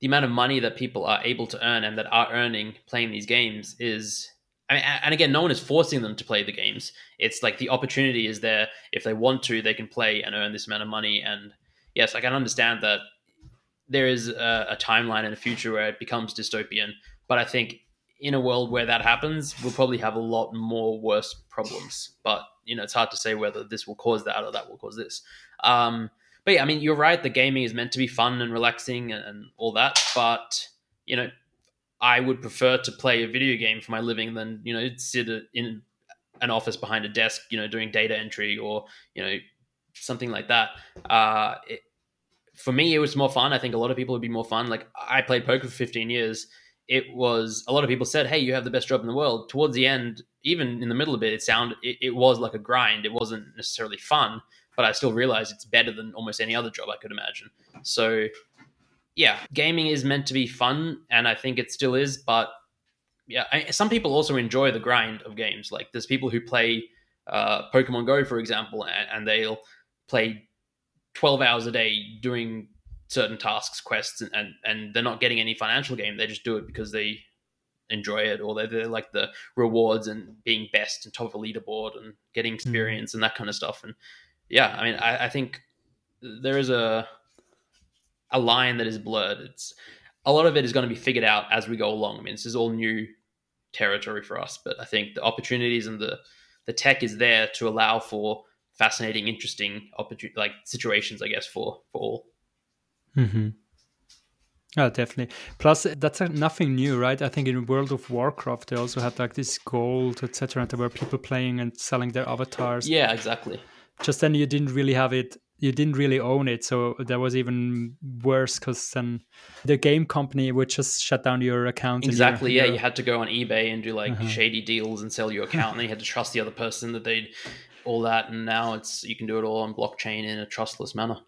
the amount of money that people are able to earn and that are earning playing these games is. I mean, and again, no one is forcing them to play the games. It's like the opportunity is there. If they want to, they can play and earn this amount of money. And yes, I can understand that there is a, a timeline in the future where it becomes dystopian. But I think in a world where that happens, we'll probably have a lot more worse problems. But you know, it's hard to say whether this will cause that or that will cause this. Um, but yeah, I mean, you're right. The gaming is meant to be fun and relaxing and, and all that. But you know, I would prefer to play a video game for my living than you know sit in an office behind a desk, you know, doing data entry or you know something like that. Uh, it, for me, it was more fun. I think a lot of people would be more fun. Like I played poker for 15 years it was a lot of people said, "Hey, you have the best job in the world." Towards the end, even in the middle of it, it sounded it, it, was like a grind. It wasn't necessarily fun, but I still realized it's better than almost any other job I could imagine. So, yeah, gaming is meant to be fun, and I think it still is. But yeah, I, some people also enjoy the grind of games. Like there's people who play uh, Pokemon Go, for example, and, and they'll play 12 hours a day doing certain tasks, quests, and, and, and they're not getting any financial gain. They just do it because they enjoy it or they they like the rewards and being best and top of a leaderboard and getting hmm. experience mm. and that kind of stuff. And yeah, I mean, I, I think there is a a line that is blurred. It's a lot of it is going to be figured out as we go along. I mean, this is all new territory for us, but I think the opportunities and the the tech is there to allow for fascinating, interesting opportunity like situations, I guess, for for all. Mm-hmm. Oh, definitely. Plus, that's nothing new, right? I think in World of Warcraft, they also had like this gold, etc. And there were people playing and selling their avatars. Yeah, exactly. Just then, you didn't really have it. You didn't really own it, so that was even worse because then the game company would just shut down your account. Exactly. Your, yeah, your... you had to go on eBay and do like uh-huh. shady deals and sell your account, and then you had to trust the other person that they'd all that. And now it's you can do it all on blockchain in a trustless manner.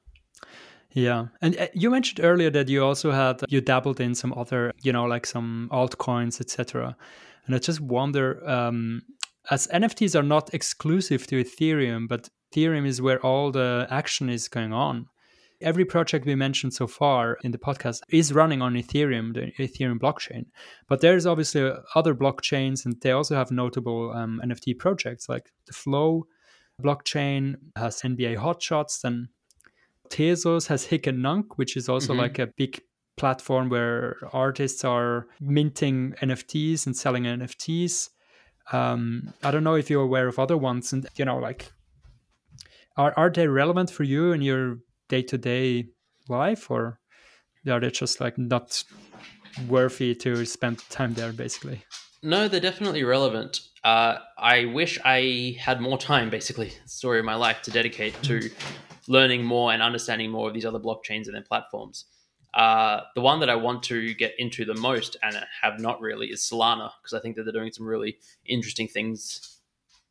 Yeah. And uh, you mentioned earlier that you also had you dabbled in some other, you know, like some altcoins, etc. And I just wonder um as NFTs are not exclusive to Ethereum, but Ethereum is where all the action is going on. Every project we mentioned so far in the podcast is running on Ethereum, the Ethereum blockchain. But there's obviously other blockchains, and they also have notable um, NFT projects like the Flow blockchain has NBA Top Shots, and Tezos has Hic et Nunc, which is also mm-hmm. like a big platform where artists are minting NFTs and selling NFTs. Um, I don't know if you're aware of other ones, and you know, like, are are they relevant for you in your day to day life, or are they just like not worthy to spend time there, basically? No, they're definitely relevant. Uh, I wish I had more time, basically, story of my life to dedicate to learning more and understanding more of these other blockchains and their platforms. Uh, the one that I want to get into the most and have not really is Solana because I think that they're doing some really interesting things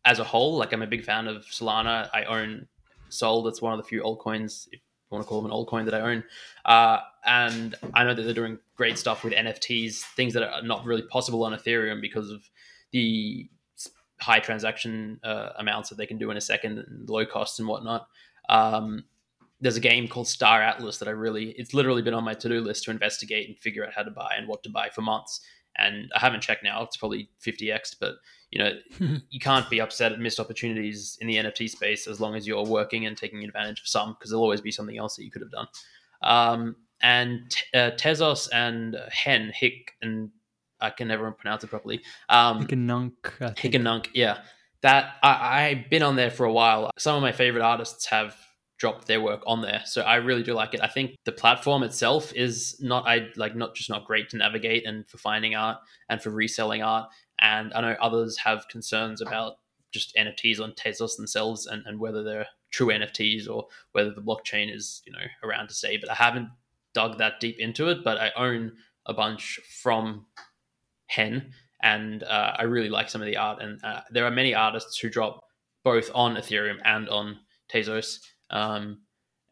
as a whole. Like I'm a big fan of Solana. I own Sol. That's one of the few altcoins, if you want to call them an altcoin, that I own. Uh, and I know that they're doing great stuff with NFTs, things that are not really possible on Ethereum because of the high transaction uh, amounts that they can do in a second and low costs and whatnot. Um, there's a game called Star Atlas that I really, it's literally been on my to do list to investigate and figure out how to buy and what to buy for months. And I haven't checked now, it's probably 50x, but you know, you can't be upset at missed opportunities in the NFT space as long as you're working and taking advantage of some, because there'll always be something else that you could have done. Um, and uh, Tezos and Hen, Hick, and I can never pronounce it properly. Um, Hickenunk. Hickenunk, yeah that I, I've been on there for a while. Some of my favorite artists have dropped their work on there. So I really do like it. I think the platform itself is not I like not just not great to navigate and for finding art and for reselling art. And I know others have concerns about just NFTs on Tezos themselves and, and whether they're true NFTs or whether the blockchain is you know around to stay. But I haven't dug that deep into it. But I own a bunch from Hen, and uh, I really like some of the art. And uh, there are many artists who drop both on Ethereum and on Tezos. Um,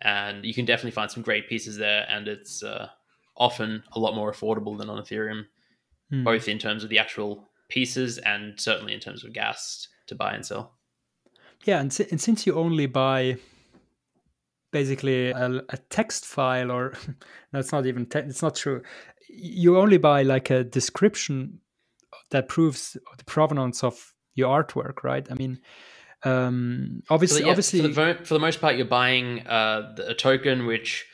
and you can definitely find some great pieces there, and it's uh, often a lot more affordable than on Ethereum, Hmm. both in terms of the actual pieces and certainly in terms of gas to buy and sell. Yeah, and, si- and since you only buy basically a, a text file, or no, it's not even te- it's not true. You only buy like a description that proves the provenance of your artwork, right? I mean, um, So obviously, yeah, obviously, for the, for the most part, you're buying uh, a token which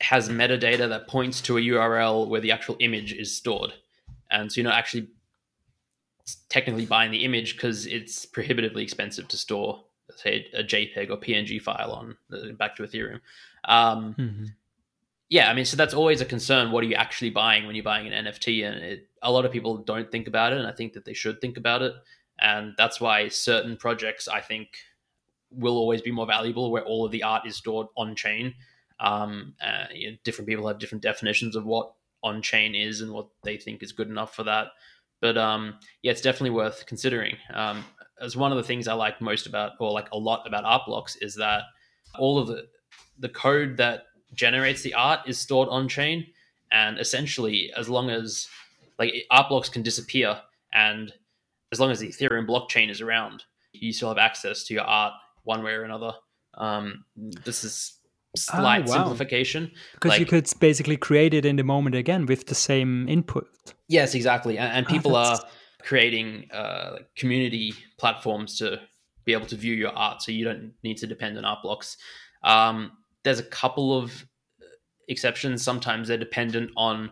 has metadata that points to a URL where the actual image is stored, and so you're not actually technically buying the image because it's prohibitively expensive to store, say, a JPEG or PNG file on uh, back to Ethereum. Um, Mhm. Yeah, I mean, so that's always a concern. What are you actually buying when you're buying an NFT? And it, a lot of people don't think about it, and I think that they should think about it. And that's why certain projects, I think, will always be more valuable where all of the art is stored on chain. Um, uh, you know, different people have different definitions of what on chain is and what they think is good enough for that. But um, yeah, it's definitely worth considering. Um, as one of the things I like most about, or like a lot about Art Blocks, is that all of the the code that generates the art is stored on chain, and essentially, as long as like Art Blocks can disappear, and as long as the Ethereum blockchain is around, you still have access to your art one way or another. Um, this is slight wow. simplification. because you could basically create it in the moment again with the same input. Yes, exactly. And, and Ah, people are creating uh, like community platforms to be able to view your art, so you don't need to depend on Art Blocks. Um, there's a couple of exceptions. Sometimes they're dependent on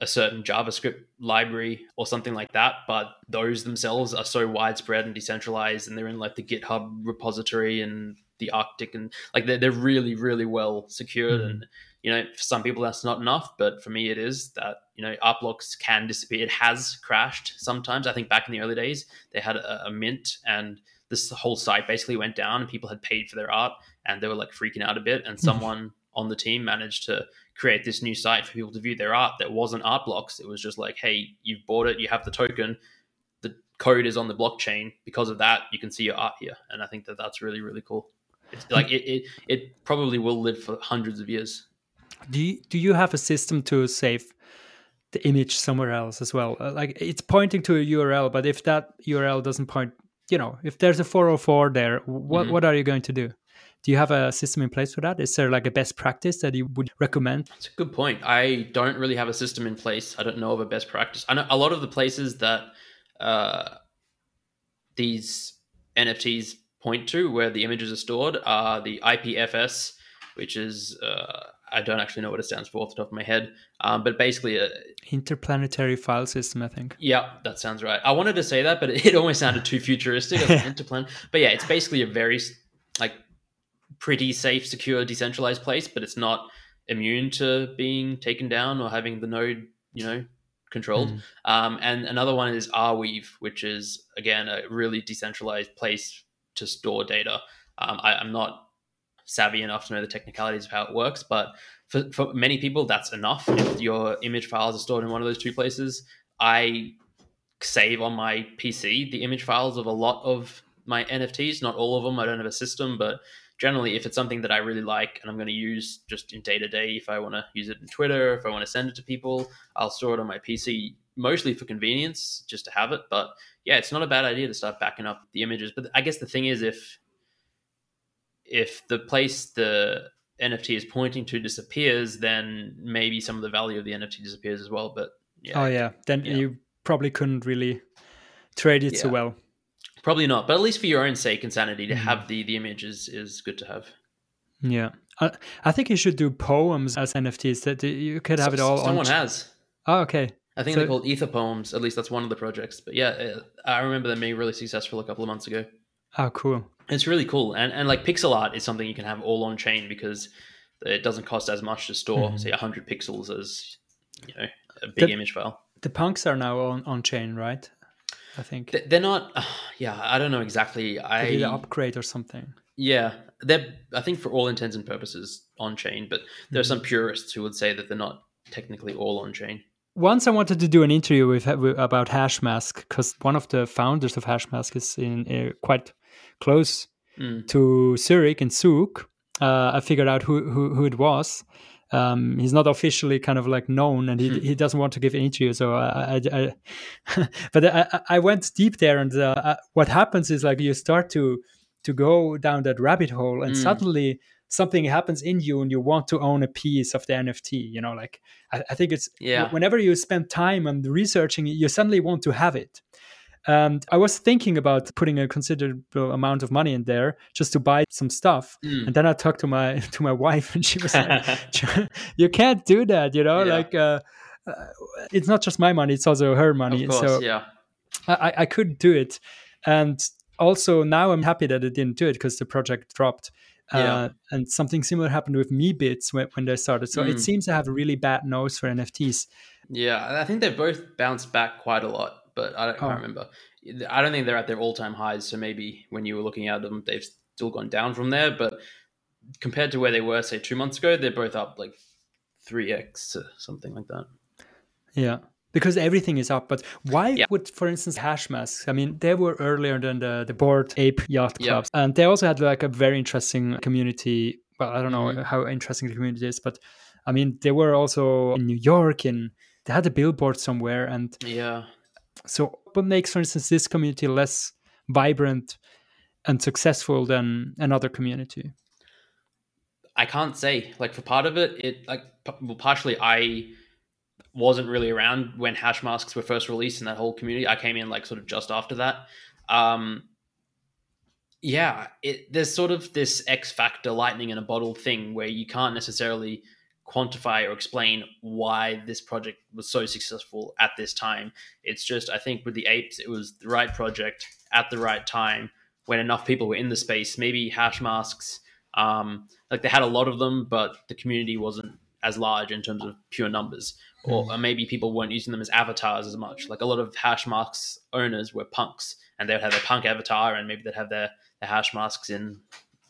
a certain JavaScript library or something like that, but those themselves are so widespread and decentralized, and they're in like the GitHub repository and the Arctic, and like they're, they're really, really well secured. Mhm. And you know, for some people that's not enough, but for me it is. That you know, Art Blocks can disappear. It has crashed sometimes. I think back in the early days they had a, a mint, and this whole site basically went down, and people had paid for their art, and they were like freaking out a bit, and someone on the team managed to create this new site for people to view their art that wasn't Art Blocks. It was just like, hey, you've bought it, you have the token, the code is on the blockchain. Because of that, you can see your art here, and I think that that's really really cool. It's like it it, it probably will live for hundreds of years. Do you, do you have a system to save the image somewhere else as well? Uh, Like it's pointing to a URL, but if that URL doesn't point, you know, if there's a 404 there, what Mhm. what are you going to do? Do you have a system in place for that? Is there like a best practice that you would recommend? It's a good point. I don't really have a system in place. I don't know of a best practice. I know a lot of the places that uh, these NFTs point to, where the images are stored, are the IPFS, which is uh, I don't actually know what it stands for off the top of my head, um, but basically, uh, Interplanetary file system, I think. yeah, that sounds right. I wanted to say that, but it, it almost sounded too futuristic. Like, Interplan, but yeah, it's basically a very like pretty safe, secure, decentralized place, but it's not immune to being taken down or having the node, you know, controlled. Mhm. Um, and another one is Arweave, which is again a really decentralized place to store data. Um, I, I'm not savvy enough to know the technicalities of how it works, but for, for many people, that's enough. If your image files are stored in one of those two places, I save on my PC the image files of a lot of my NFTs. Not all of them. I don't have a system, but generally, if it's something that I really like and I'm going to use just in day to day, if I want to use it in Twitter, if I want to send it to people, I'll store it on my PC mostly for convenience, just to have it. But yeah, it's not a bad idea to start backing up the images. But I guess the thing is, if if the place the NFT is pointing to disappears, then maybe some of the value of the NFT disappears as well. But yeah, Oh yeah, then Yeah. you probably couldn't really trade it so well. Probably not. But at least for your own sake and sanity, to Mhm. have the the image is is good to have. Yeah, I, I think you should do poems as NFTs. That you could have it all on. Someone has. Oh, okay. I think So- they're called Ether Poems. At least that's one of the projects. But yeah, I remember them being really successful a couple of months ago. Oh, cool. It's really cool, and and like pixel art is something you can have all on chain because it doesn't cost as much to store, Mhm. say, hundred pixels as you know a big The- image file. The punks are now on on chain, right? I think. They're not. yeah, I don't know exactly. I did upgrade or something. yeah, they're I think for all intents and purposes on chain, but there are Mm-hmm. some purists who would say that they're not technically all on chain. Once I wanted to do an interview with, with about Hashmask because one of the founders of Hashmask is in uh, quite close Mm. to Zurich and Zug. Uh, I figured out who who, who it was. Um, he's not officially kind of like known, and he, Hmm. he doesn't want to give an interview. So I, I, I but I, I- went deep there, and uh, uh, what happens is like you start to to go down that rabbit hole, and Mm. suddenly something happens in you, and you want to own a piece of the NFT. You know, like I, I think it's Yeah. whenever you spend time on researching, you suddenly want to have it. And I was thinking about putting a considerable amount of money in there just to buy some stuff. Mm. And then I talked to my to my wife, and she was like, "You can't do that, you know. Yeah. Like, uh, uh, it's not just my money; it's also her money. Of course, so yeah. I, I- I couldn't do it. And also now I'm happy that I didn't do it because the project dropped. Yeah. Uh, and something similar happened with Meebits when, when they started. So Mm. it seems to have a really bad nose for NFTs. Yeah, I think they've both bounced back quite a lot, but I don't, Oh. can't remember. I don't think they're at their all-time highs. So maybe when you were looking at them, they've still gone down from there. But compared to where they were, say two months ago, they're both up like three x or something like that. Yeah. Because everything is up. But why Yeah. would, for instance, Hashmasks? I mean, they were earlier than the, the Bored Ape Yacht Yeah. And they also had like a very interesting community. Well, I don't know Mhm. how interesting the community is, but I mean, they were also in New York and they had a billboard somewhere. And Yeah, so, what makes, for instance, this community less vibrant and successful than another community? I can't say. Like for part of it, it like well, partially I wasn't really around when Hashmasks were first released in that whole community. I came in like sort of just after that. Um, yeah, it, there's sort of this X factor lightning in a bottle thing where you can't necessarily quantify or explain why this project was so successful at this time. It's just I think with the apes, it was the right project at the right time when enough people were in the space. Maybe Hashmasks, um, like they had a lot of them, but the community wasn't as large in terms of pure numbers, or, or maybe people weren't using them as avatars as much. Like a lot of Hashmasks owners were punks, and they would have their punk avatar, and maybe they'd have their, their Hashmasks in,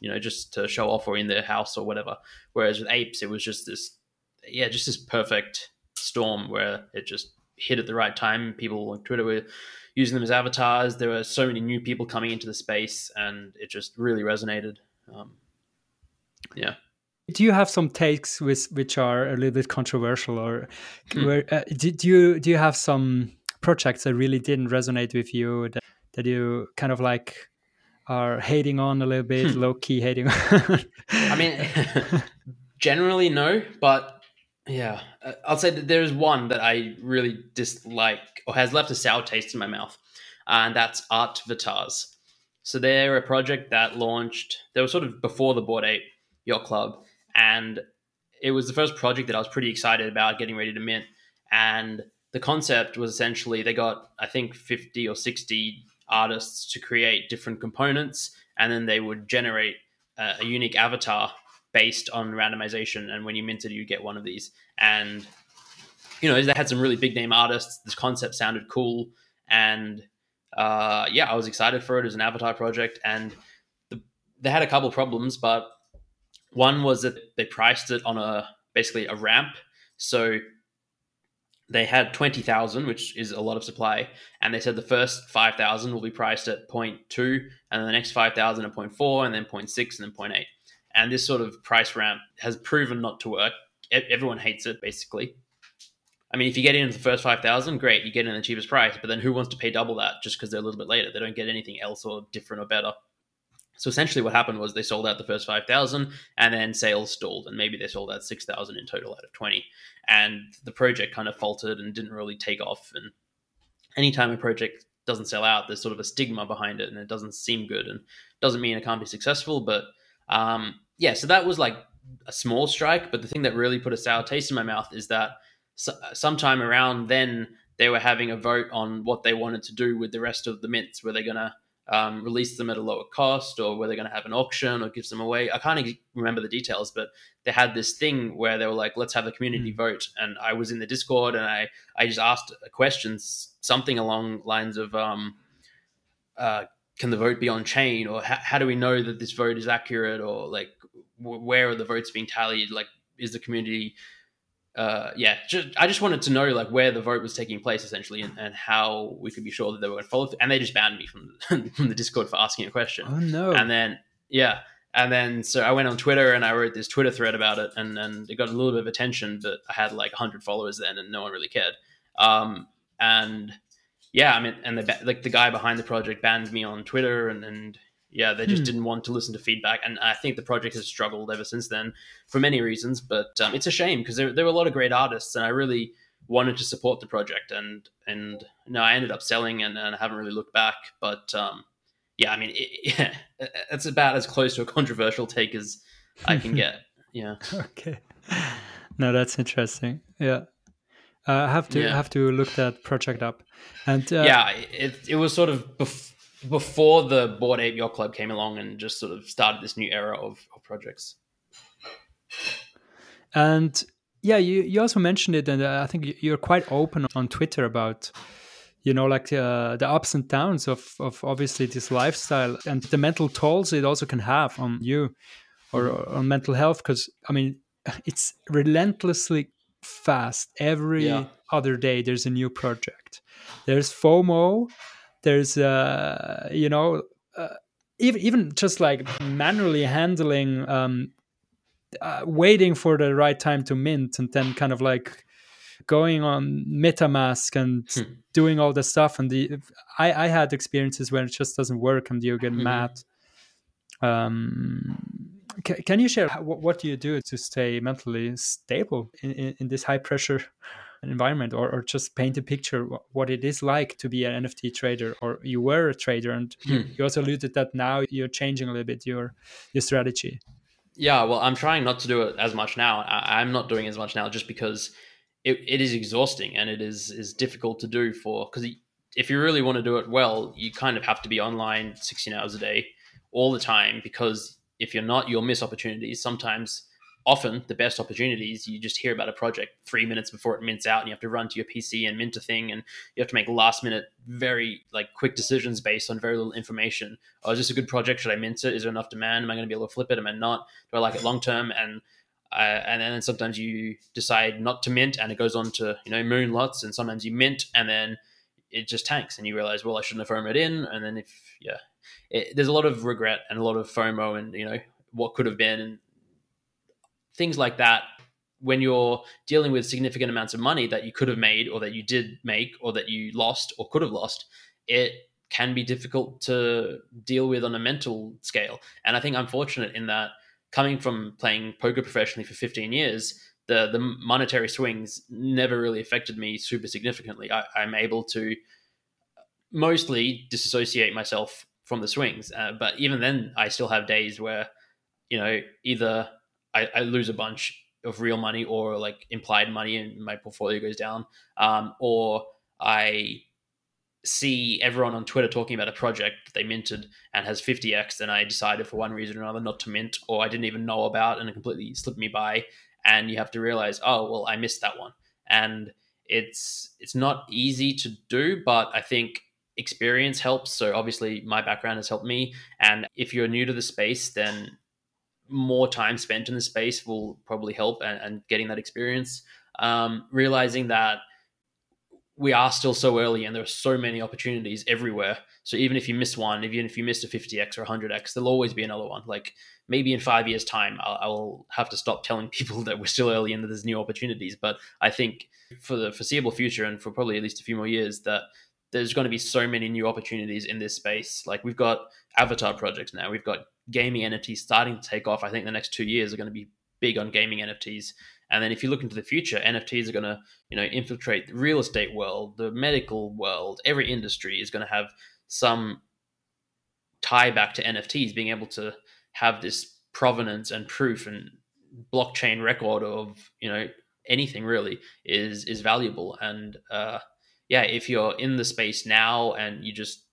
you know, just to show off or in their house or whatever. Whereas with apes, it was just this, yeah, just this perfect storm where it just hit at the right time. People on Twitter were using them as avatars. There were so many new people coming into the space, and it just really resonated. Um, yeah. Do you have some takes with, which are a little bit controversial, or Hmm. where uh, you do you have some projects that really didn't resonate with you that, that you kind of like are hating on a little bit, low key hating on? Hmm. I mean, generally no, but yeah, uh, I'll say that there is one that I really dislike or has left a sour taste in my mouth, and that's Art Vitars. So they're a project that launched. They were sort of before the Bored Ape Yacht Club, and it was the first project that I was pretty excited about getting ready to mint. And the concept was essentially they got I think fifty or sixty artists to create different components, and then they would generate uh, a unique avatar based on randomization. And when you minted, you get one of these. And you know, they had some really big name artists. This concept sounded cool, and uh, yeah, I was excited for it as an avatar project. And the, they had a couple problems, but one was that they priced it on a basically a ramp. So they had 20,000, which is a lot of supply. And they said the first 5,000 will be priced at 0.2, and the next 5,000 at 0.4, and then 0.6, and then 0.8. And this sort of price ramp has proven not to work. Everyone hates it, basically. I mean, if you get in the first 5,000, great, you get in the cheapest price. But then who wants to pay double that just because they're a little bit later? They don't get anything else or different or better. So essentially, what happened was they sold out the first 5,000 and then sales stalled. And maybe they sold out 6,000 in total out of 20. And the project kind of faltered and didn't really take off. And anytime a project doesn't sell out, there's sort of a stigma behind it and it doesn't seem good and doesn't mean it can't be successful. But um, yeah, so that was like a small strike. But the thing that really put a sour taste in my mouth is that so, sometime around then they were having a vote on what they wanted to do with the rest of the mints. Were they going to um, release them at a lower cost or were they going to have an auction or give them away? I can't ex- remember the details, but they had this thing where they were like, let's have a community vote. And I was in the Discord and I, I just asked a questions, something along lines of, um, uh, can the vote be on chain or how, how do we know that this vote is accurate or like where are the votes being tallied like is the community uh, yeah, just, I just wanted to know like where the vote was taking place essentially, and, and how we could be sure that they were going to follow. Through. And they just banned me from the, from the Discord for asking a question. Oh no! And then yeah, and then so I went on Twitter and I wrote this Twitter thread about it, and and it got a little bit of attention, but I had like hundred followers then, and no one really cared. Um, and yeah, I mean, and the like the guy behind the project banned me on Twitter, and and yeah, they just hmm. didn't want to listen to feedback, and I think the project has struggled ever since then for many reasons. But um, it's a shame because there, there were a lot of great artists, and I really wanted to support the project, and and no, I ended up selling, and, and I haven't really looked back. But um, yeah, I mean, it, yeah, it's about as close to a controversial take as I can get. Yeah. okay. No, that's interesting. Yeah. Uh, I have to yeah. have to look that project up, and uh, yeah, it it was sort of bef- before the Bored Ape Yacht Club came along and just sort of started this new era of, of projects. And yeah, you, you also mentioned it, and uh, I think you're quite open on Twitter about, you know, like uh, the ups and downs of, of obviously this lifestyle and the mental tolls it also can have on you or, or on mental health. Because, I mean, it's relentlessly fast. Every yeah. other day, there's a new project. There's FOMO, there's uh you know uh, even even just like manually handling um uh, waiting for the right time to mint and then kind of like going on MetaMask and hmm. doing all the stuff and the i i had experiences where it just doesn't work and you get mm-hmm. mad um can, can you share what, what do you do to stay mentally stable in, in, in this high pressure environment or, or just paint a picture what it is like to be an nft trader or you were a trader and hmm. you, also alluded that now you're changing a little bit your your strategy. Yeah well i'm trying not to do it as much now. I, i'm not doing as much now just because it, it is exhausting and it is is difficult to do for because if you really want to do it well you kind of have to be online 16 hours a day all the time because if you're not you'll miss opportunities. Sometimes often the best opportunities you just hear about a project three minutes before it mints out and you have to run to your pc and mint a thing and you have to make last minute very like quick decisions based on very little information. Oh is this a good project? Should i mint it? Is there enough demand? Am i going to be able to flip it? Am i not? Do i like it long term? And uh, and then sometimes you decide not to mint and it goes on to you know moon lots and sometimes you mint and then it just tanks and you realize well i shouldn't have FOMOed in. And then if yeah it, there's a lot of regret and a lot of fomo and you know what could have been and things like that when you're dealing with significant amounts of money that you could have made or that you did make or that you lost or could have lost it can be difficult to deal with on a mental scale. And i think i'm fortunate in that coming from playing poker professionally for 15 years the the monetary swings never really affected me super significantly. I, am able to mostly disassociate myself from the swings. Uh, but even then i still have days where you know either I, I, lose a bunch of real money or like implied money and my portfolio goes down. Um, or I see everyone on Twitter talking about a project that they minted and has 50x, and I decided for one reason or another not to mint, or I didn't even know about and it completely slipped me by. And you have to realize, oh well, I missed that one. And it's it's not easy to do, but I think experience helps. So obviously my background has helped me. And if you're new to the space, then more time spent in the space will probably help and, and getting that experience. Um, realizing that we are still so early and there are so many opportunities everywhere. So even if you miss one, even if you missed a 50x or 100x, there'll always be another one. Like maybe in five years' time, I'll, I'll have to stop telling people that we're still early and that there's new opportunities. But I think for the foreseeable future and for probably at least a few more years, that there's going to be so many new opportunities in this space. Like we've got avatar projects now, we've got gaming NFTs starting to take off. I think the next two years are going to be big on gaming NFTs. And then if you look into the future, NFTs are going to, you know, infiltrate the real estate world, the medical world. Every industry is going to have some tie back to NFTs, being able to have this provenance and proof and blockchain record of, you know, anything really is is valuable. And uh, yeah, if you're in the space now and you just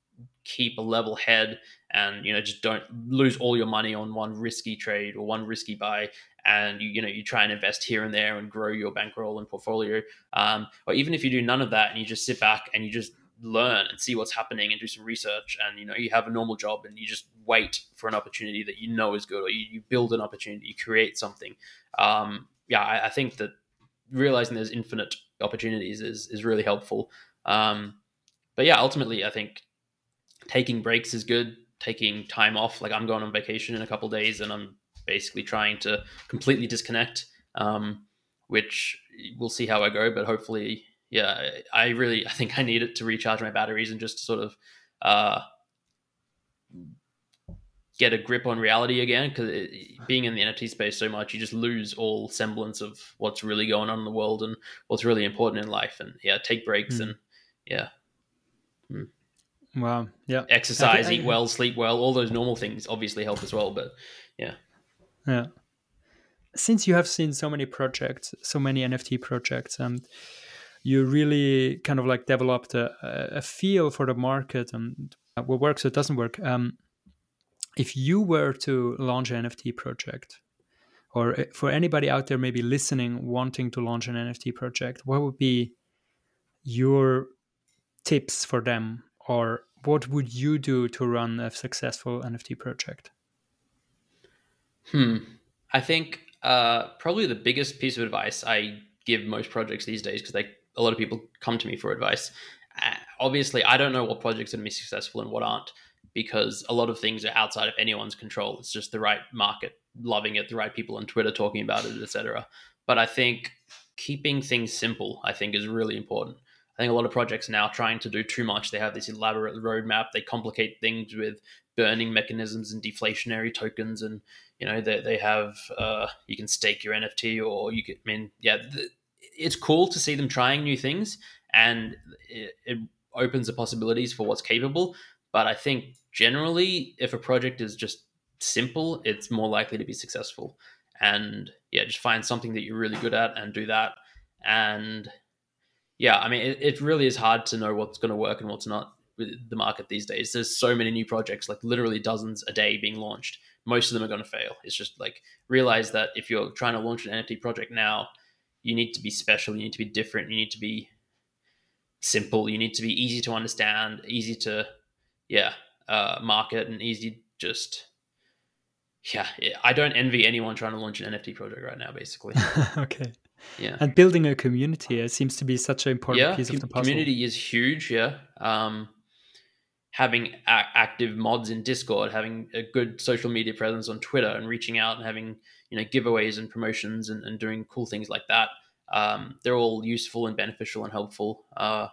keep a level head and you know just don't lose all your money on one risky trade or one risky buy. And you you know you try and invest here and there and grow your bankroll and portfolio. Um, or even if you do none of that and you just sit back and you just learn and see what's happening and do some research and you know you have a normal job and you just wait for an opportunity that you know is good or you, you build an opportunity you create something. Um, yeah I, I, think that realizing there's infinite opportunities is is really helpful. Um, but yeah ultimately i think taking breaks is good taking time off like i'm going on vacation in a couple days and i'm basically trying to completely disconnect um, which we'll see how i go but hopefully yeah, I really I think I need it to recharge my batteries and just to sort of uh, get a grip on reality again. Because being in the NFT space so much, you just lose all semblance of what's really going on in the world and what's really important in life. And yeah, take breaks mm. and yeah. Mm. Wow. Yeah. Exercise, I, I, eat well, sleep well. All those normal things obviously help as well. But yeah. Yeah. Since you have seen so many projects, so many NFT projects, and you really kind of like developed a, a feel for the market and what works, what doesn't work. Um, if you were to launch an NFT project, or for anybody out there maybe listening wanting to launch an NFT project, what would be your tips for them, or what would you do to run a successful NFT project? Hmm. I think uh, probably the biggest piece of advice I give most projects these days because they a lot of people come to me for advice. Uh, obviously, I don't know what projects are going to be successful and what aren't because a lot of things are outside of anyone's control. It's just the right market loving it, the right people on Twitter talking about it, etc. But I think keeping things simple, I think, is really important. I think a lot of projects now trying to do too much. They have this elaborate roadmap. They complicate things with burning mechanisms and deflationary tokens, and you know they they have uh, you can stake your NFT or you can. I mean, yeah, the, it's cool to see them trying new things and it, it opens the possibilities for what's capable. But I think generally, if a project is just simple, it's more likely to be successful. And yeah, just find something that you're really good at and do that. And yeah, I mean, it, it really is hard to know what's going to work and what's not with the market these days. There's so many new projects, like literally dozens a day being launched. Most of them are going to fail. It's just like realize that if you're trying to launch an NFT project now, you need to be special you need to be different you need to be simple you need to be easy to understand easy to yeah uh, market and easy just yeah i don't envy anyone trying to launch an nft project right now basically okay yeah and building a community it seems to be such an important yeah, piece of the puzzle community is huge yeah um having a- active mods in discord having a good social media presence on twitter and reaching out and having you know giveaways and promotions and, and doing cool things like that. Um, they're all useful and beneficial and helpful. Uh,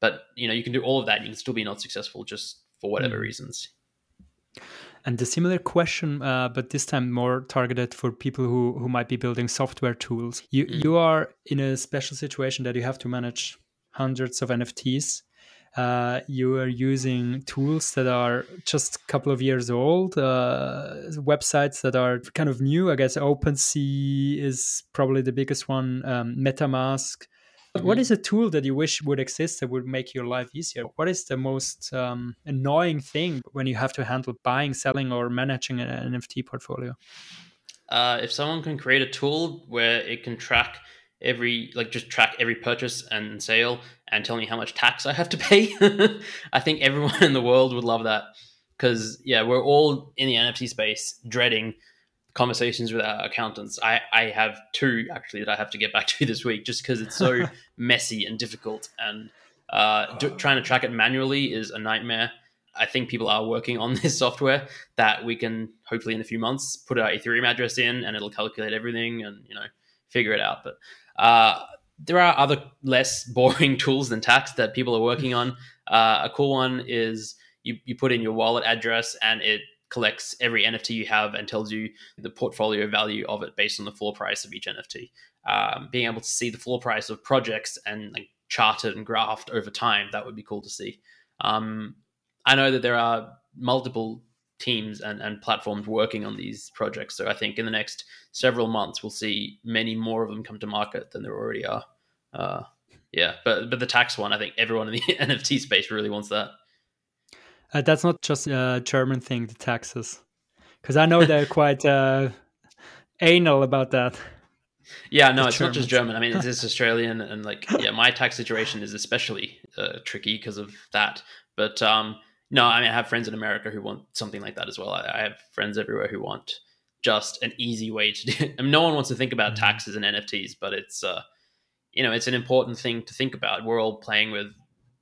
but you know you can do all of that. And you can still be not successful just for whatever mm. reasons. And a similar question, uh, but this time more targeted for people who, who might be building software tools. You mm. you are in a special situation that you have to manage hundreds of NFTs uh, you are using tools that are just a couple of years old, uh, websites that are kind of new. I guess OpenSea is probably the biggest one, um, MetaMask. Mm-hmm. What is a tool that you wish would exist that would make your life easier? What is the most um, annoying thing when you have to handle buying, selling, or managing an NFT portfolio? Uh, if someone can create a tool where it can track every like just track every purchase and sale and tell me how much tax I have to pay. I think everyone in the world would love that because yeah, we're all in the NFT space dreading conversations with our accountants. I I have two actually that I have to get back to this week just because it's so messy and difficult and uh, do, trying to track it manually is a nightmare. I think people are working on this software that we can hopefully in a few months put our Ethereum address in and it'll calculate everything and you know figure it out. But uh, there are other less boring tools than tax that people are working on. Uh, a cool one is you, you put in your wallet address and it collects every NFT you have and tells you the portfolio value of it based on the floor price of each NFT. Um, being able to see the floor price of projects and like charted and graphed over time, that would be cool to see. Um, I know that there are multiple teams and, and platforms working on these projects. So I think in the next several months, we'll see many more of them come to market than there already are. Uh, yeah, but but the tax one, I think everyone in the NFT space really wants that. Uh, that's not just a German thing, the taxes, because I know they're quite uh, anal about that. Yeah, no, it's, it's not just German. I mean, it's, it's Australian, and like, yeah, my tax situation is especially uh, tricky because of that. But um, no, I mean, I have friends in America who want something like that as well. I, I have friends everywhere who want just an easy way to do. It. I mean, no one wants to think about mm-hmm. taxes and NFTs, but it's uh, you know, it's an important thing to think about. We're all playing with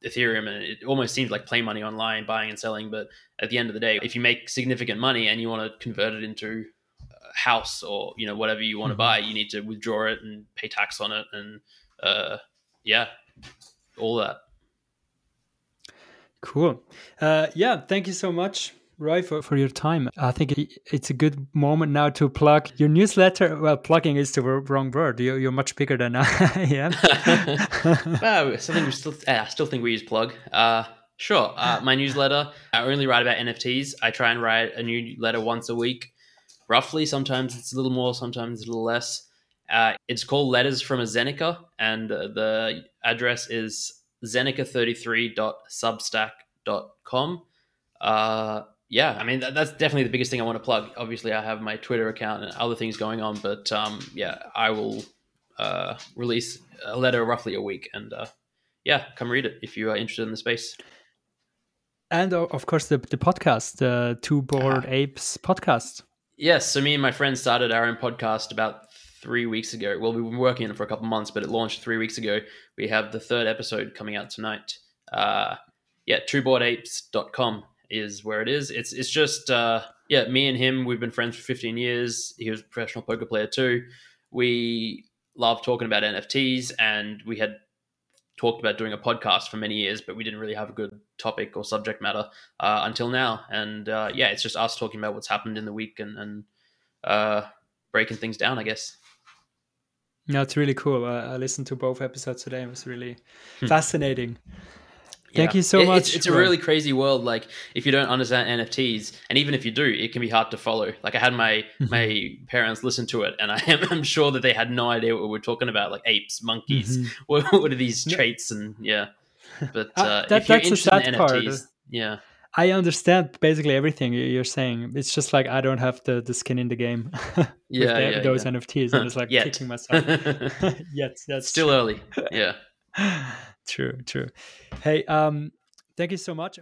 Ethereum, and it almost seems like play money online, buying and selling. But at the end of the day, if you make significant money and you want to convert it into a house or you know whatever you want to mm-hmm. buy, you need to withdraw it and pay tax on it, and uh, yeah, all that. Cool. Uh, yeah, thank you so much, Roy, for, for your time. I think it's a good moment now to plug your newsletter. Well, plugging is the wrong word. You're, you're much bigger than I am. well, something we still, I still think we use plug. Uh, sure. Uh, my newsletter, I only write about NFTs. I try and write a new letter once a week, roughly. Sometimes it's a little more, sometimes a little less. Uh, it's called Letters from a Zeneca, and uh, the address is zeneca33.substack.com. Uh, yeah, I mean, that, that's definitely the biggest thing I want to plug. Obviously, I have my Twitter account and other things going on, but um, yeah, I will uh, release a letter roughly a week. And uh, yeah, come read it if you are interested in the space. And of course, the, the podcast, the Two Bored uh, Apes podcast. Yes. So, me and my friend started our own podcast about three weeks ago. Well, we've been working on it for a couple months, but it launched three weeks ago. We have the third episode coming out tonight. Uh, yeah, twoboredapes.com is where it is. It's it's just uh, yeah, me and him. We've been friends for 15 years. He was a professional poker player too. We love talking about NFTs, and we had talked about doing a podcast for many years, but we didn't really have a good topic or subject matter uh, until now. And uh, yeah, it's just us talking about what's happened in the week and, and uh, breaking things down, I guess. No, it's really cool. Uh, I listened to both episodes today. It was really hmm. fascinating. Thank yeah. you so much. It's, it's a really crazy world. Like if you don't understand NFTs, and even if you do, it can be hard to follow. Like I had my my parents listen to it, and I am I'm sure that they had no idea what we're talking about, like apes, monkeys. Mm-hmm. What, what, are these traits? And yeah, but uh, uh, that, if you're interested in NFTs, part. yeah. I understand basically everything you're saying. It's just like I don't have the, the skin in the game. yeah, the, yeah, those yeah. NFTs. I'm just like kicking myself. Yet, that's still early. Yeah. True, true. Hey, um, thank you so much.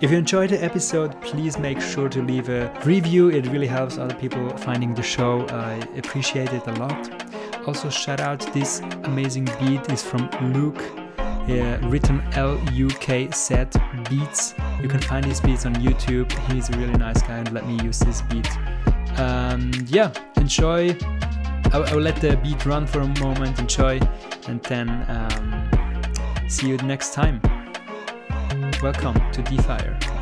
If you enjoyed the episode, please make sure to leave a review. It really helps other people finding the show. I appreciate it a lot. Also, shout out this amazing beat is from Luke, uh, written L U K Z Beats. You can find his beats on YouTube. He's a really nice guy and let me use this beat. Um, yeah, enjoy. I, I will let the beat run for a moment, enjoy, and then um, see you next time. Welcome to DeFire.